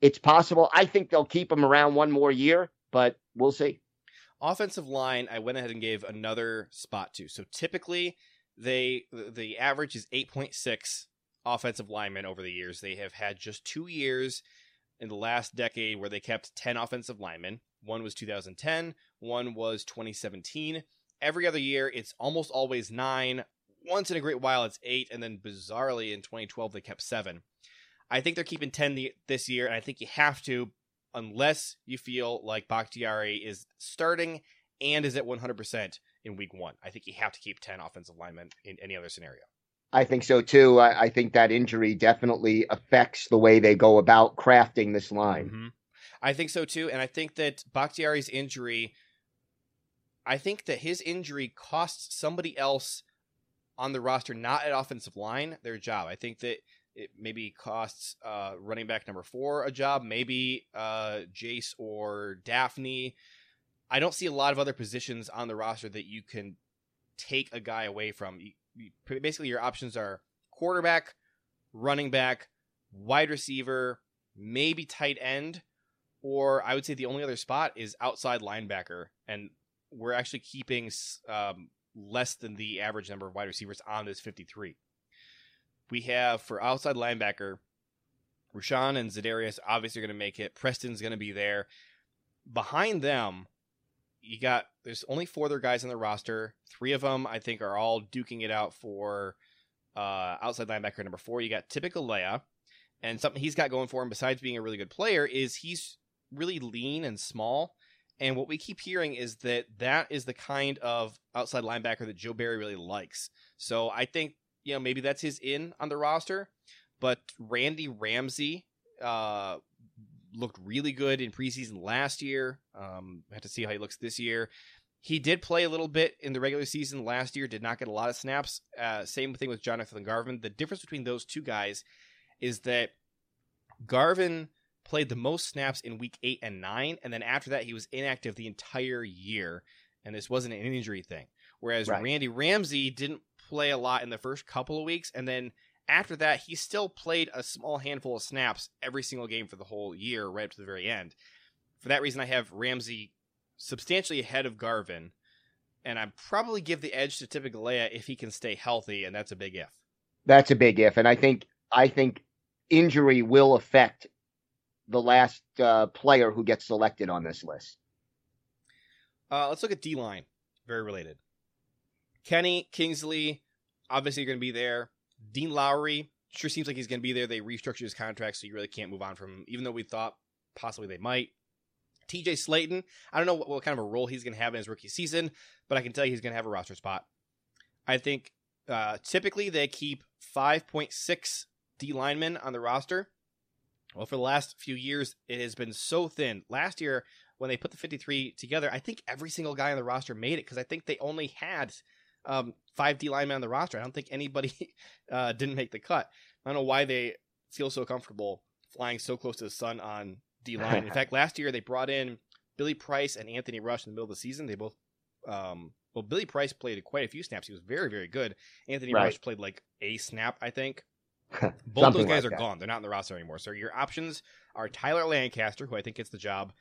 it's possible. I think they'll keep him around one more year, but we'll see. Offensive line, I went ahead and gave another spot to. So typically, they the average is 8.6 offensive linemen over the years. They have had just two years in the last decade where they kept 10 offensive linemen. One was 2010, one was 2017. Every other year, it's almost always nine once in a great while it's eight, and then bizarrely in 2012 they kept seven. I think they're keeping 10 the, this year, and I think you have to, unless you feel like Bakhtiari is starting and is at 100% in week one. I think you have to keep 10 offensive linemen in any other scenario. I think so too. I, I think that injury definitely affects the way they go about crafting this line. Mm-hmm. I think so too. And I think that Bakhtiari's injury, I think that his injury costs somebody else on the roster, not at offensive line, their job. I think that it maybe costs uh, running back number four a job, maybe uh, Jace or Dafney. I don't see a lot of other positions on the roster that you can take a guy away from. You, you, basically, your options are quarterback, running back, wide receiver, maybe tight end, or I would say the only other spot is outside linebacker. And we're actually keeping um, less than the average number of wide receivers on this 53. We have for outside linebacker, Rashan and Za'Darius obviously are going to make it. Preston's going to be there. Behind them, you got there's only four other guys on the roster. Three of them I think are all duking it out for uh, outside linebacker number four. You got Tipa Galeai, and something he's got going for him besides being a really good player is he's really lean and small. And what we keep hearing is that that is the kind of outside linebacker that Joe Barry really likes. So I think, you know, maybe that's his in on the roster. But Randy Ramsey uh, looked really good in preseason last year. Um, have to see how he looks this year. He did play a little bit in the regular season last year, did not get a lot of snaps. Uh, same thing with Jonathan Garvin. The difference between those two guys is that Garvin played the most snaps in week eight and nine, and then after that he was inactive the entire year, and this wasn't an injury thing. Whereas right. Randy Ramsey didn't play a lot in the first couple of weeks, and then after that he still played a small handful of snaps every single game for the whole year, right up to the very end. For that reason, I have Ramsey substantially ahead of Garvin, and I'd probably give the edge to Tipa Galeai if he can stay healthy, and that's a big if. That's a big if, and I think I think injury will affect the last uh, player who gets selected on this list. Uh, let's look at D line. Very related. Kenny Kingsley, obviously going to be there. Dean Lowry sure seems like he's going to be there. They restructured his contract, so you really can't move on from him, even though we thought possibly they might. TJ Slaton, I don't know what, what kind of a role he's going to have in his rookie season, but I can tell you he's going to have a roster spot. I think uh, typically they keep 5.6 D linemen on the roster. Well, for the last few years, it has been so thin. Last year, when they put the 53 together, I think every single guy on the roster made it because I think they only had um, five D linemen on the roster. I don't think anybody uh, didn't make the cut. I don't know why they feel so comfortable flying so close to the sun on D line. In fact, last year they brought in Billy Price and Anthony Rush in the middle of the season. They both, um, well, Billy Price played quite a few snaps. He was very, very good. Anthony Right. Rush played like a snap, I think. Both those guys like are that. gone. They're not in the roster anymore. So your options are Tyler Lancaster, who I think gets the job,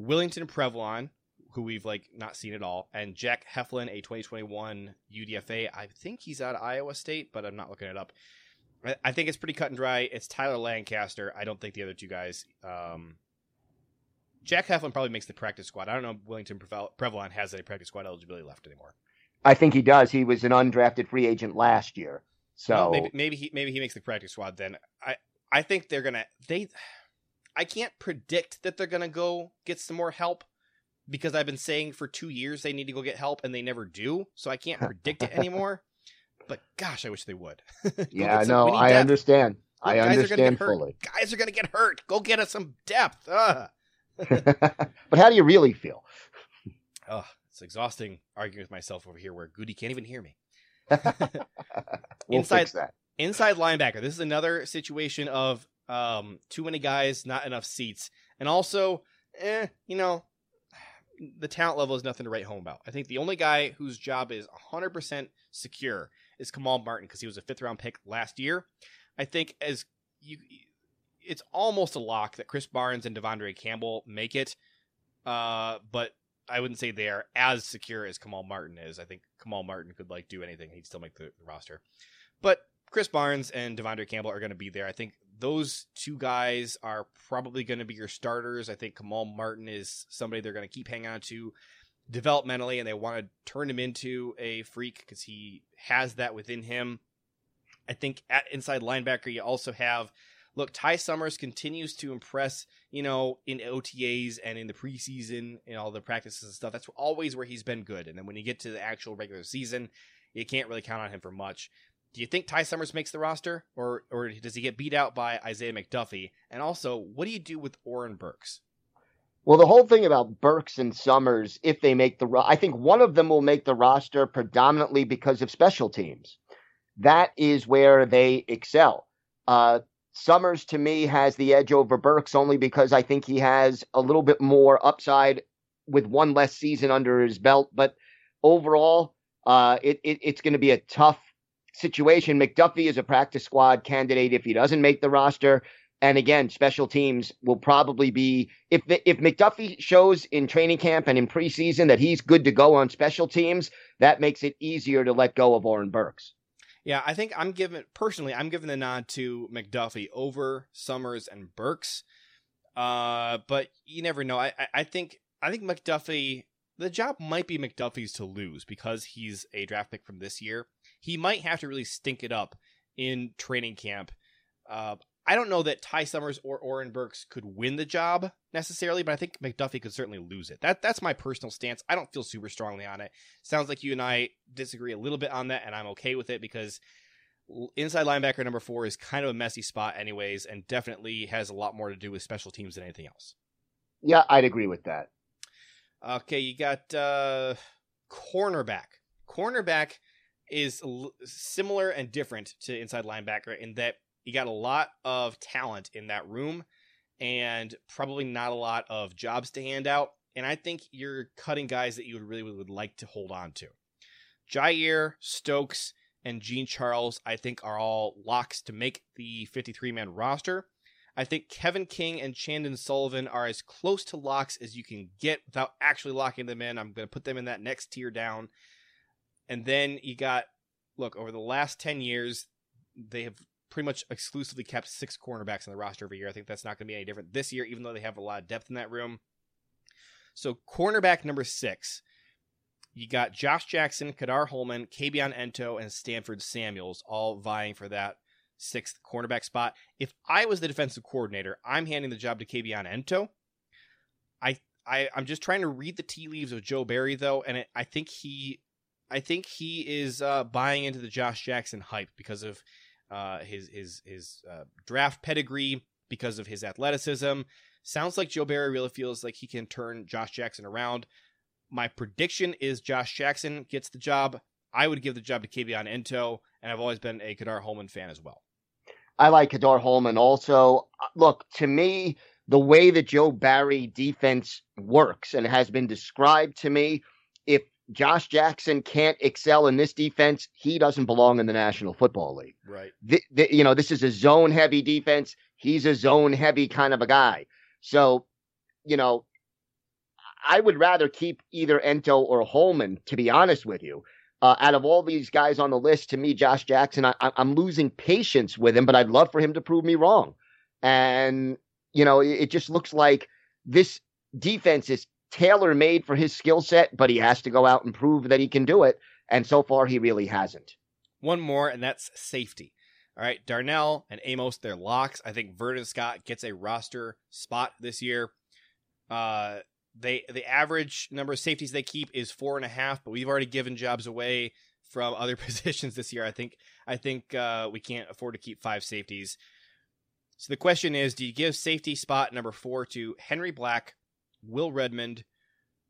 Willington Previlon, who we've like not seen at all, and Jack Heflin, a 2021 UDFA. I think he's out of Iowa State, but I'm not looking it up. I- I think it's pretty cut and dry. It's Tyler Lancaster. I don't think the other two guys. Um, Jack Heflin probably makes the practice squad. I don't know if Willington Preval- Previlon has any practice squad eligibility left anymore. I think he does. He was an undrafted free agent last year. So Well, maybe maybe he maybe he makes the practice squad then. I I think they're gonna they I can't predict that they're gonna go get some more help because I've been saying for two years they need to go get help and they never do. So I can't predict it anymore. But gosh, I wish they would. Yeah, no, I depth. understand. Look, I guys are understand hurt. fully. Guys are gonna get hurt. Go get us some depth. But how do you really feel? Ugh, it's exhausting arguing with myself over here where Gutey can't even hear me. We'll Inside- inside linebacker. This is another situation of um, too many guys, not enough seats, and also, eh, you know, the talent level is nothing to write home about. I think the only guy whose job is 100% secure is Kamal Martin because he was a fifth round pick last year. I think as you, it's almost a lock that Krys Barnes and Devondre Campbell make it, uh, but. I wouldn't say they are as secure as Kamal Martin is. I think Kamal Martin could like do anything; he'd still make the roster. But Krys Barnes and Devondre Campbell are going to be there. I think those two guys are probably going to be your starters. I think Kamal Martin is somebody they're going to keep hanging on to developmentally, and they want to turn him into a freak because he has that within him. I think at inside linebacker, you also have look, Ty Summers continues to impress, you know, in OTAs and in the preseason and all the practices and stuff. That's always where he's been good. And then when you get to the actual regular season, you can't really count on him for much. Do you think Ty Summers makes the roster, or or does he get beat out by Isaiah McDuffie? And also, what do you do with Oren Burks? Well, the whole thing about Burks and Summers, if they make the, I think one of them will make the roster predominantly because of special teams. That is where they excel. Uh, Summers to me has the edge over Burks only because I think he has a little bit more upside with one less season under his belt. But overall, uh, it, it, it's going to be a tough situation. McDuffie is a practice squad candidate if he doesn't make the roster. And again, special teams will probably be if if McDuffie shows in training camp and in preseason that he's good to go on special teams, that makes it easier to let go of Oren Burks. Yeah, I think I'm giving personally, I'm giving the nod to McDuffie over Summers and Burks. Uh, but you never know. I, I, I think I think McDuffie the job might be McDuffie's to lose because he's a draft pick from this year. He might have to really stink it up in training camp. Uh, I don't know that Ty Summers or Oren Burks could win the job necessarily, but I think McDuffie could certainly lose it. That that's my personal stance. I don't feel super strongly on it. Sounds like you and I disagree a little bit on that, and I'm okay with it because inside linebacker number four is kind of a messy spot, anyways, and definitely has a lot more to do with special teams than anything else. Yeah, I'd agree with that. Okay, you got uh, cornerback. Cornerback is l- similar and different to inside linebacker in that you got a lot of talent in that room and probably not a lot of jobs to hand out. And I think you're cutting guys that you would really would like to hold on to. Jaire, Stokes, and Jean-Charles, I think, are all locks to make the 53 man roster. I think Kevin King and Chandon Sullivan are as close to locks as you can get without actually locking them in. I'm going to put them in that next tier down. And then you got, look, over the last 10 years, they have pretty much exclusively kept six cornerbacks on the roster every year. I think that's not going to be any different this year, even though they have a lot of depth in that room. So, cornerback number six, you got Josh Jackson, Kadar Hollman, Kabion Ento, and Stanford Samuels all vying for that sixth cornerback spot. If I was the defensive coordinator, I'm handing the job to Kabion Ento. I, I I'm just trying to read the tea leaves of Joe Barry though, and it, I think he, I think he is uh, buying into the Josh Jackson hype because of uh, his his his uh, draft pedigree, because of his athleticism. Sounds like Joe Barry really feels like he can turn Josh Jackson around. My prediction is Josh Jackson gets the job. I would give the job to Kabion Ento, and I've always been a Kadar Hollman fan as well. I like Ka'dar Hollman also. Uh, look, to me, the way that Joe Barry defense works and has been described to me, if Josh Jackson can't excel in this defense, he doesn't belong in the National Football League. Right. The, the, you know, this is a zone heavy defense. He's a zone heavy kind of a guy. So, you know, I would rather keep either Ento or Hollman, to be honest with you. Uh, out of all these guys on the list, to me, Josh Jackson, I, I'm losing patience with him, but I'd love for him to prove me wrong. And, you know, it, it just looks like this defense is tailor made for his skill set, but he has to go out and prove that he can do it. And so far, he really hasn't. One more, and that's safety. All right, Darnell and Amos, they're locks. I think Vernon Scott gets a roster spot this year. Uh, they the average number of safeties they keep is four and a half, but we've already given jobs away from other positions this year. I think I think uh, we can't afford to keep five safeties. So the question is, do you give safety spot number four to Henry Black, Will Redmond,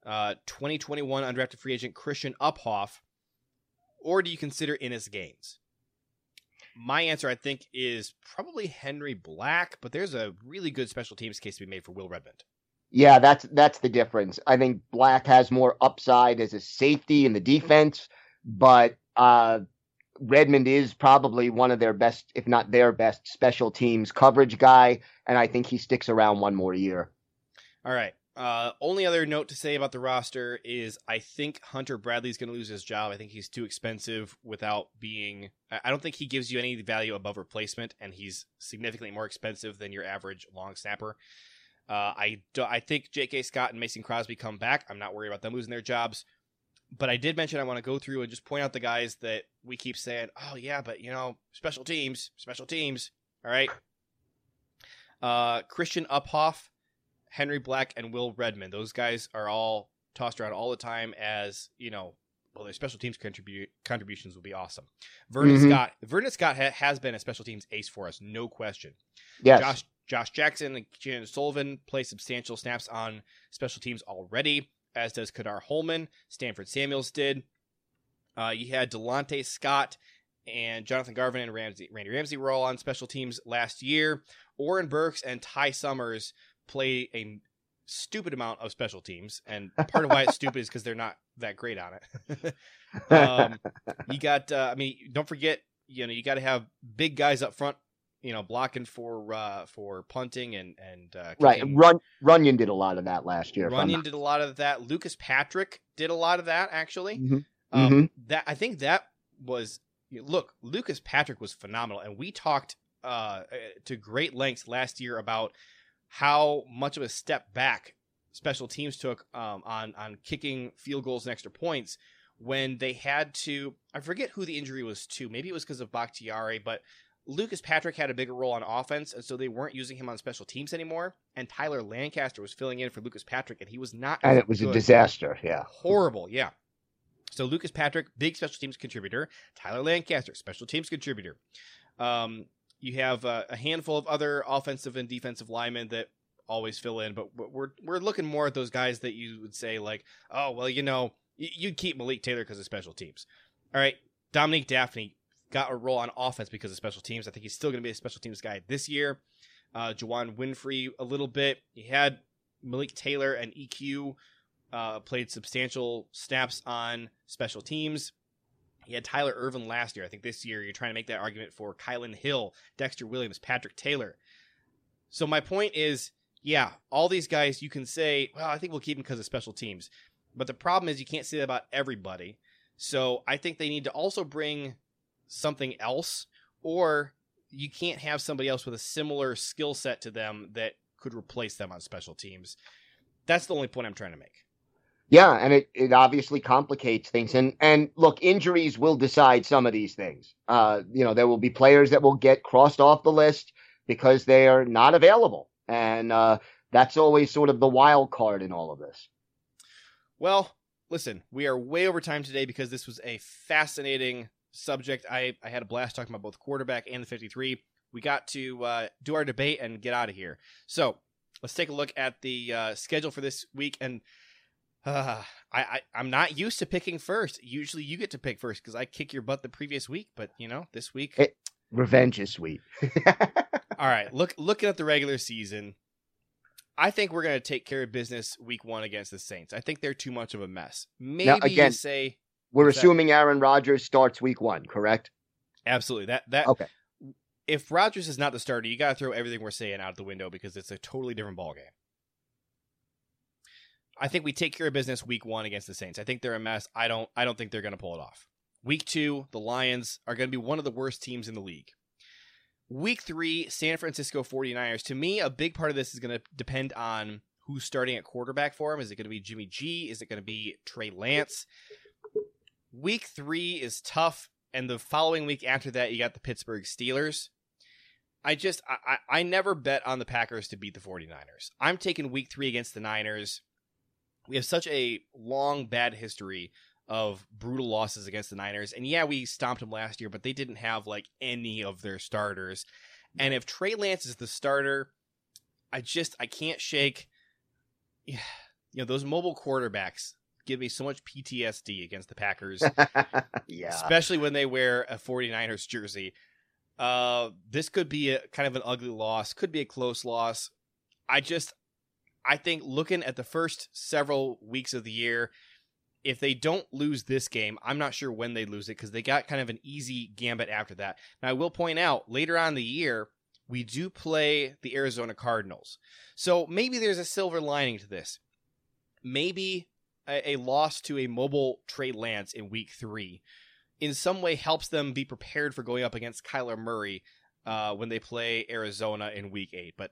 uh, 2021 undrafted free agent Christian Uphoff, or do you consider Innis Gaines? My answer, I think, is probably Henry Black, but there's a really good special teams case to be made for Will Redmond. Yeah, that's that's the difference. I think Black has more upside as a safety in the defense, but uh, Redmond is probably one of their best, if not their best, special teams coverage guy, and I think he sticks around one more year. All right. Uh, only other note to say about the roster is I think Hunter Bradley's going to lose his job. I think he's too expensive without being. I don't think he gives you any value above replacement, and he's significantly more expensive than your average long snapper. Uh, I do, I think J.K. Scott and Mason Crosby come back. I'm not worried about them losing their jobs. But I did mention I want to go through and just point out the guys that we keep saying, oh, yeah, but, you know, special teams, special teams. All right. Uh, Christian Uphoff Henry Black and Will Redmond. Those guys are all tossed around all the time as you know. Well, their special teams contributions will be awesome. Vernon mm-hmm. Scott, Vernon Scott ha- has been a special teams ace for us, no question. Yes. Josh Josh Jackson and Chandon Sullivan play substantial snaps on special teams already, as does Ka'dar Hollman. Stanford Samuels did. Uh, you had Delontae Scott and Jonathan Garvin and Ramsey, Randy Ramsey were all on special teams last year. Oren Burks and Ty Summers play a stupid amount of special teams, and part of why it's stupid is because they're not that great on it. um, you got, uh, I mean, don't forget, you know, you got to have big guys up front, you know, blocking for uh, for punting and and uh, right. Run Runyan did a lot of that last year. Runyan did a lot of that. Lucas Patrick did a lot of that actually. Mm-hmm. Um, mm-hmm. That I think that was look. Lucas Patrick was phenomenal, and we talked uh, to great lengths last year about how much of a step back special teams took um, on on kicking field goals and extra points when they had to. I forget who the injury was to. Maybe it was because of Bakhtiari, but Lucas Patrick had a bigger role on offense, and so they weren't using him on special teams anymore. And Tyler Lancaster was filling in for Lucas Patrick, and he was not. And it was good. a disaster. Yeah, horrible. Yeah. So Lucas Patrick, big special teams contributor. Tyler Lancaster, special teams contributor. Um, you have uh, a handful of other offensive and defensive linemen that always fill in, but we're we're looking more at those guys that you would say like, oh well, you know, you'd keep Malik Taylor because of special teams. All right, Dominique Dafney got a role on offense because of special teams. I think he's still going to be a special teams guy this year. Uh, Juwann Winfree a little bit. He had Malik Taylor and EQ uh, played substantial snaps on special teams. He had Tyler Ervin last year. I think this year you're trying to make that argument for Kylin Hill, Dexter Williams, Patrick Taylor. So my point is, yeah, all these guys you can say, well, I think we'll keep them because of special teams. But the problem is you can't say that about everybody. So I think they need to also bring something else, or you can't have somebody else with a similar skill set to them that could replace them on special teams. That's the only point I'm trying to make. Yeah, and it, it obviously complicates things. And and look, injuries will decide some of these things. Uh, you know, there will be players that will get crossed off the list because they are not available, and uh, that's always sort of the wild card in all of this. Well, listen, we are way over time today because this was a fascinating subject. I I had a blast talking about both quarterback and the 53. We got to uh, do our debate and get out of here. So let's take a look at the uh, schedule for this week and uh, I, I am not used to picking first. Usually you get to pick first because I kick your butt the previous week, but you know this week it, Revenge is sweet. All right, look looking at the regular season, I think we're going to take care of business week one against the Saints. I think they're too much of a mess. Maybe again, you say We're What's that? assuming Aaron Rodgers starts week one, correct? absolutely that that Okay. if Rodgers is not the starter, you got to throw everything we're saying out the window because it's a totally different ballgame. I think we take care of business week one against the Saints. I think they're a mess. I don't. I don't think they're going to pull it off. Week two, the Lions are going to be one of the worst teams in the league. Week three, San Francisco 49ers. To me, a big part of this is going to depend on who's starting at quarterback for him. Is it going to be Jimmy G? Is it going to be Trey Lance? Week three is tough, and the following week after that, you got the Pittsburgh Steelers. I just, I, I I never bet on the Packers to beat the 49ers. I'm taking week three against the Niners. We have such a long bad history of brutal losses against the Niners. And yeah, we stomped them last year, but they didn't have like any of their starters. And if Trey Lance is the starter, I just I can't shake yeah, you know, those mobile quarterbacks give me so much PTSD against the Packers, yeah. especially when they wear a 49ers jersey. Uh this could be a kind of an ugly loss, could be a close loss. I just I think looking at the first several weeks of the year, if they don't lose this game, I'm not sure when they lose it because they got kind of an easy gambit after that. Now, I will point out later on the year, we do play the Arizona Cardinals. So maybe there's a silver lining to this. Maybe a, a loss to a mobile Trey Lance in week three in some way helps them be prepared for going up against Kyler Murray uh, when they play Arizona in week eight. But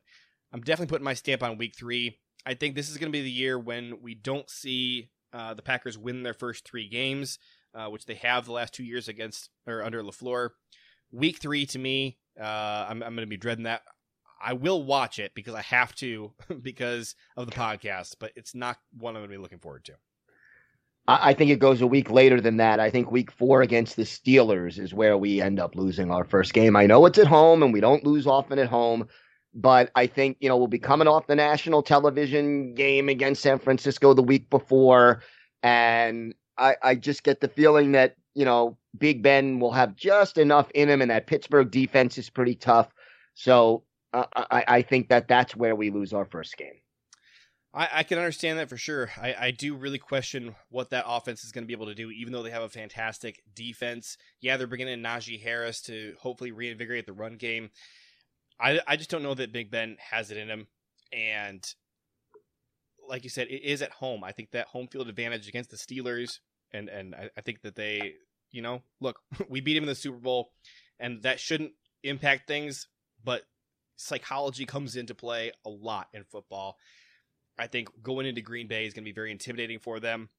I'm definitely putting my stamp on week three. I think this is going to be the year when we don't see uh, the Packers win their first three games, uh, which they have the last two years against or under Lafleur. Week three to me, uh, I'm, I'm going to be dreading that. I will watch it because I have to because of the podcast, but it's not one I'm going to be looking forward to. I I think it goes a week later than that. I think week four against the Steelers is where we end up losing our first game. I know it's at home and we don't lose often at home, but I think, you know, we'll be coming off the national television game against San Francisco the week before. And I, I just get the feeling that, you know, Big Ben will have just enough in him and that Pittsburgh defense is pretty tough. So uh, I, I think that that's where we lose our first game. I, I can understand that for sure. I, I do really question what that offense is going to be able to do, even though they have a fantastic defense. Yeah, they're bringing in Najee Harris to hopefully reinvigorate the run game. I, I just don't know that Big Ben has it in him. And like you said, it is at home. I think that home field advantage against the Steelers, and, and I, I think that they, you know, look, we beat him in the Super Bowl, and that shouldn't impact things, but psychology comes into play a lot in football. I think going into Green Bay is going to be very intimidating for them.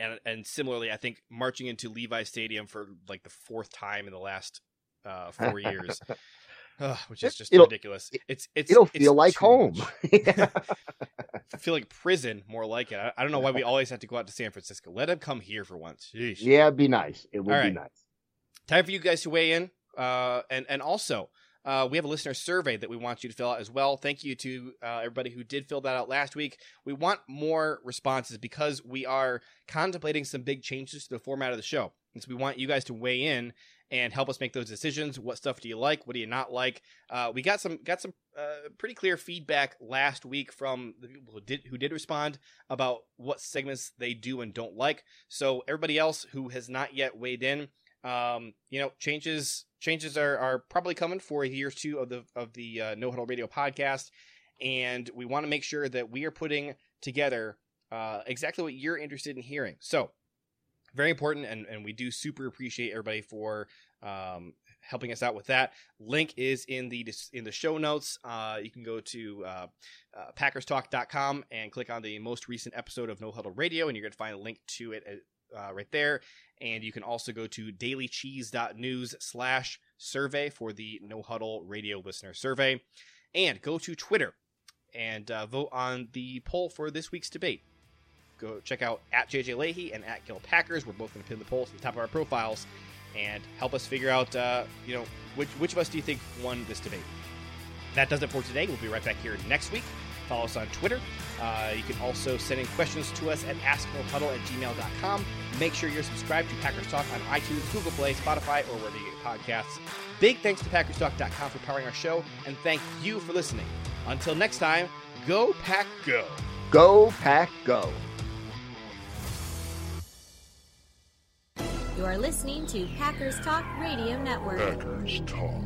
And and similarly, I think marching into Levi Stadium for like the fourth time in the last uh, four years, ugh, which is just It'll- ridiculous. It's it's It'll it's feel like home. I feel like prison, more like it. I, I don't know why we always have to go out to San Francisco. Let him come here for once. Jeez. yeah, it'd be nice. It would All be nice. Time for you guys to weigh in. Uh, and and also, uh, we have a listener survey that we want you to fill out as well. Thank you to uh, everybody who did fill that out last week. We want more responses because we are contemplating some big changes to the format of the show, and so we want you guys to weigh in and help us make those decisions. What stuff do you like? What do you not like? Uh, we got some got some uh, pretty clear feedback last week from the people who did who did respond about what segments they do and don't like. So everybody else who has not yet weighed in, um, you know, changes changes are, are probably coming for a year or two of the of the uh, No Huddle Radio podcast, and we want to make sure that we are putting together uh, exactly what you're interested in hearing. So very important, and and we do super appreciate everybody for um, helping us out with that. Link is in the in the show notes. Uh, you can go to uh, uh, PackersTalk.com and click on the most recent episode of No Huddle Radio, and you're going to find a link to it uh, right there. And you can also go to dailycheese.news slash survey for the No Huddle Radio listener survey. And go to Twitter and uh, vote on the poll for this week's debate. Go check out at JJ Leahy and at Gil Packers. We're both going to pin the polls at the top of our profiles and help us figure out, uh, you know, which which of us do you think won this debate? That does it for today. We'll be right back here next week Follow us on Twitter. Uh, you can also send in questions to us at asknohuddle at gmail.com. Make sure you're subscribed to Packers Talk on iTunes, Google Play, Spotify, or wherever you get podcasts. Big thanks to PackersTalk.com for powering our show, and thank you for listening. Until next time, go Pack Go. Go, Pack, go. You are listening to Packers Talk Radio Network. Packers Talk.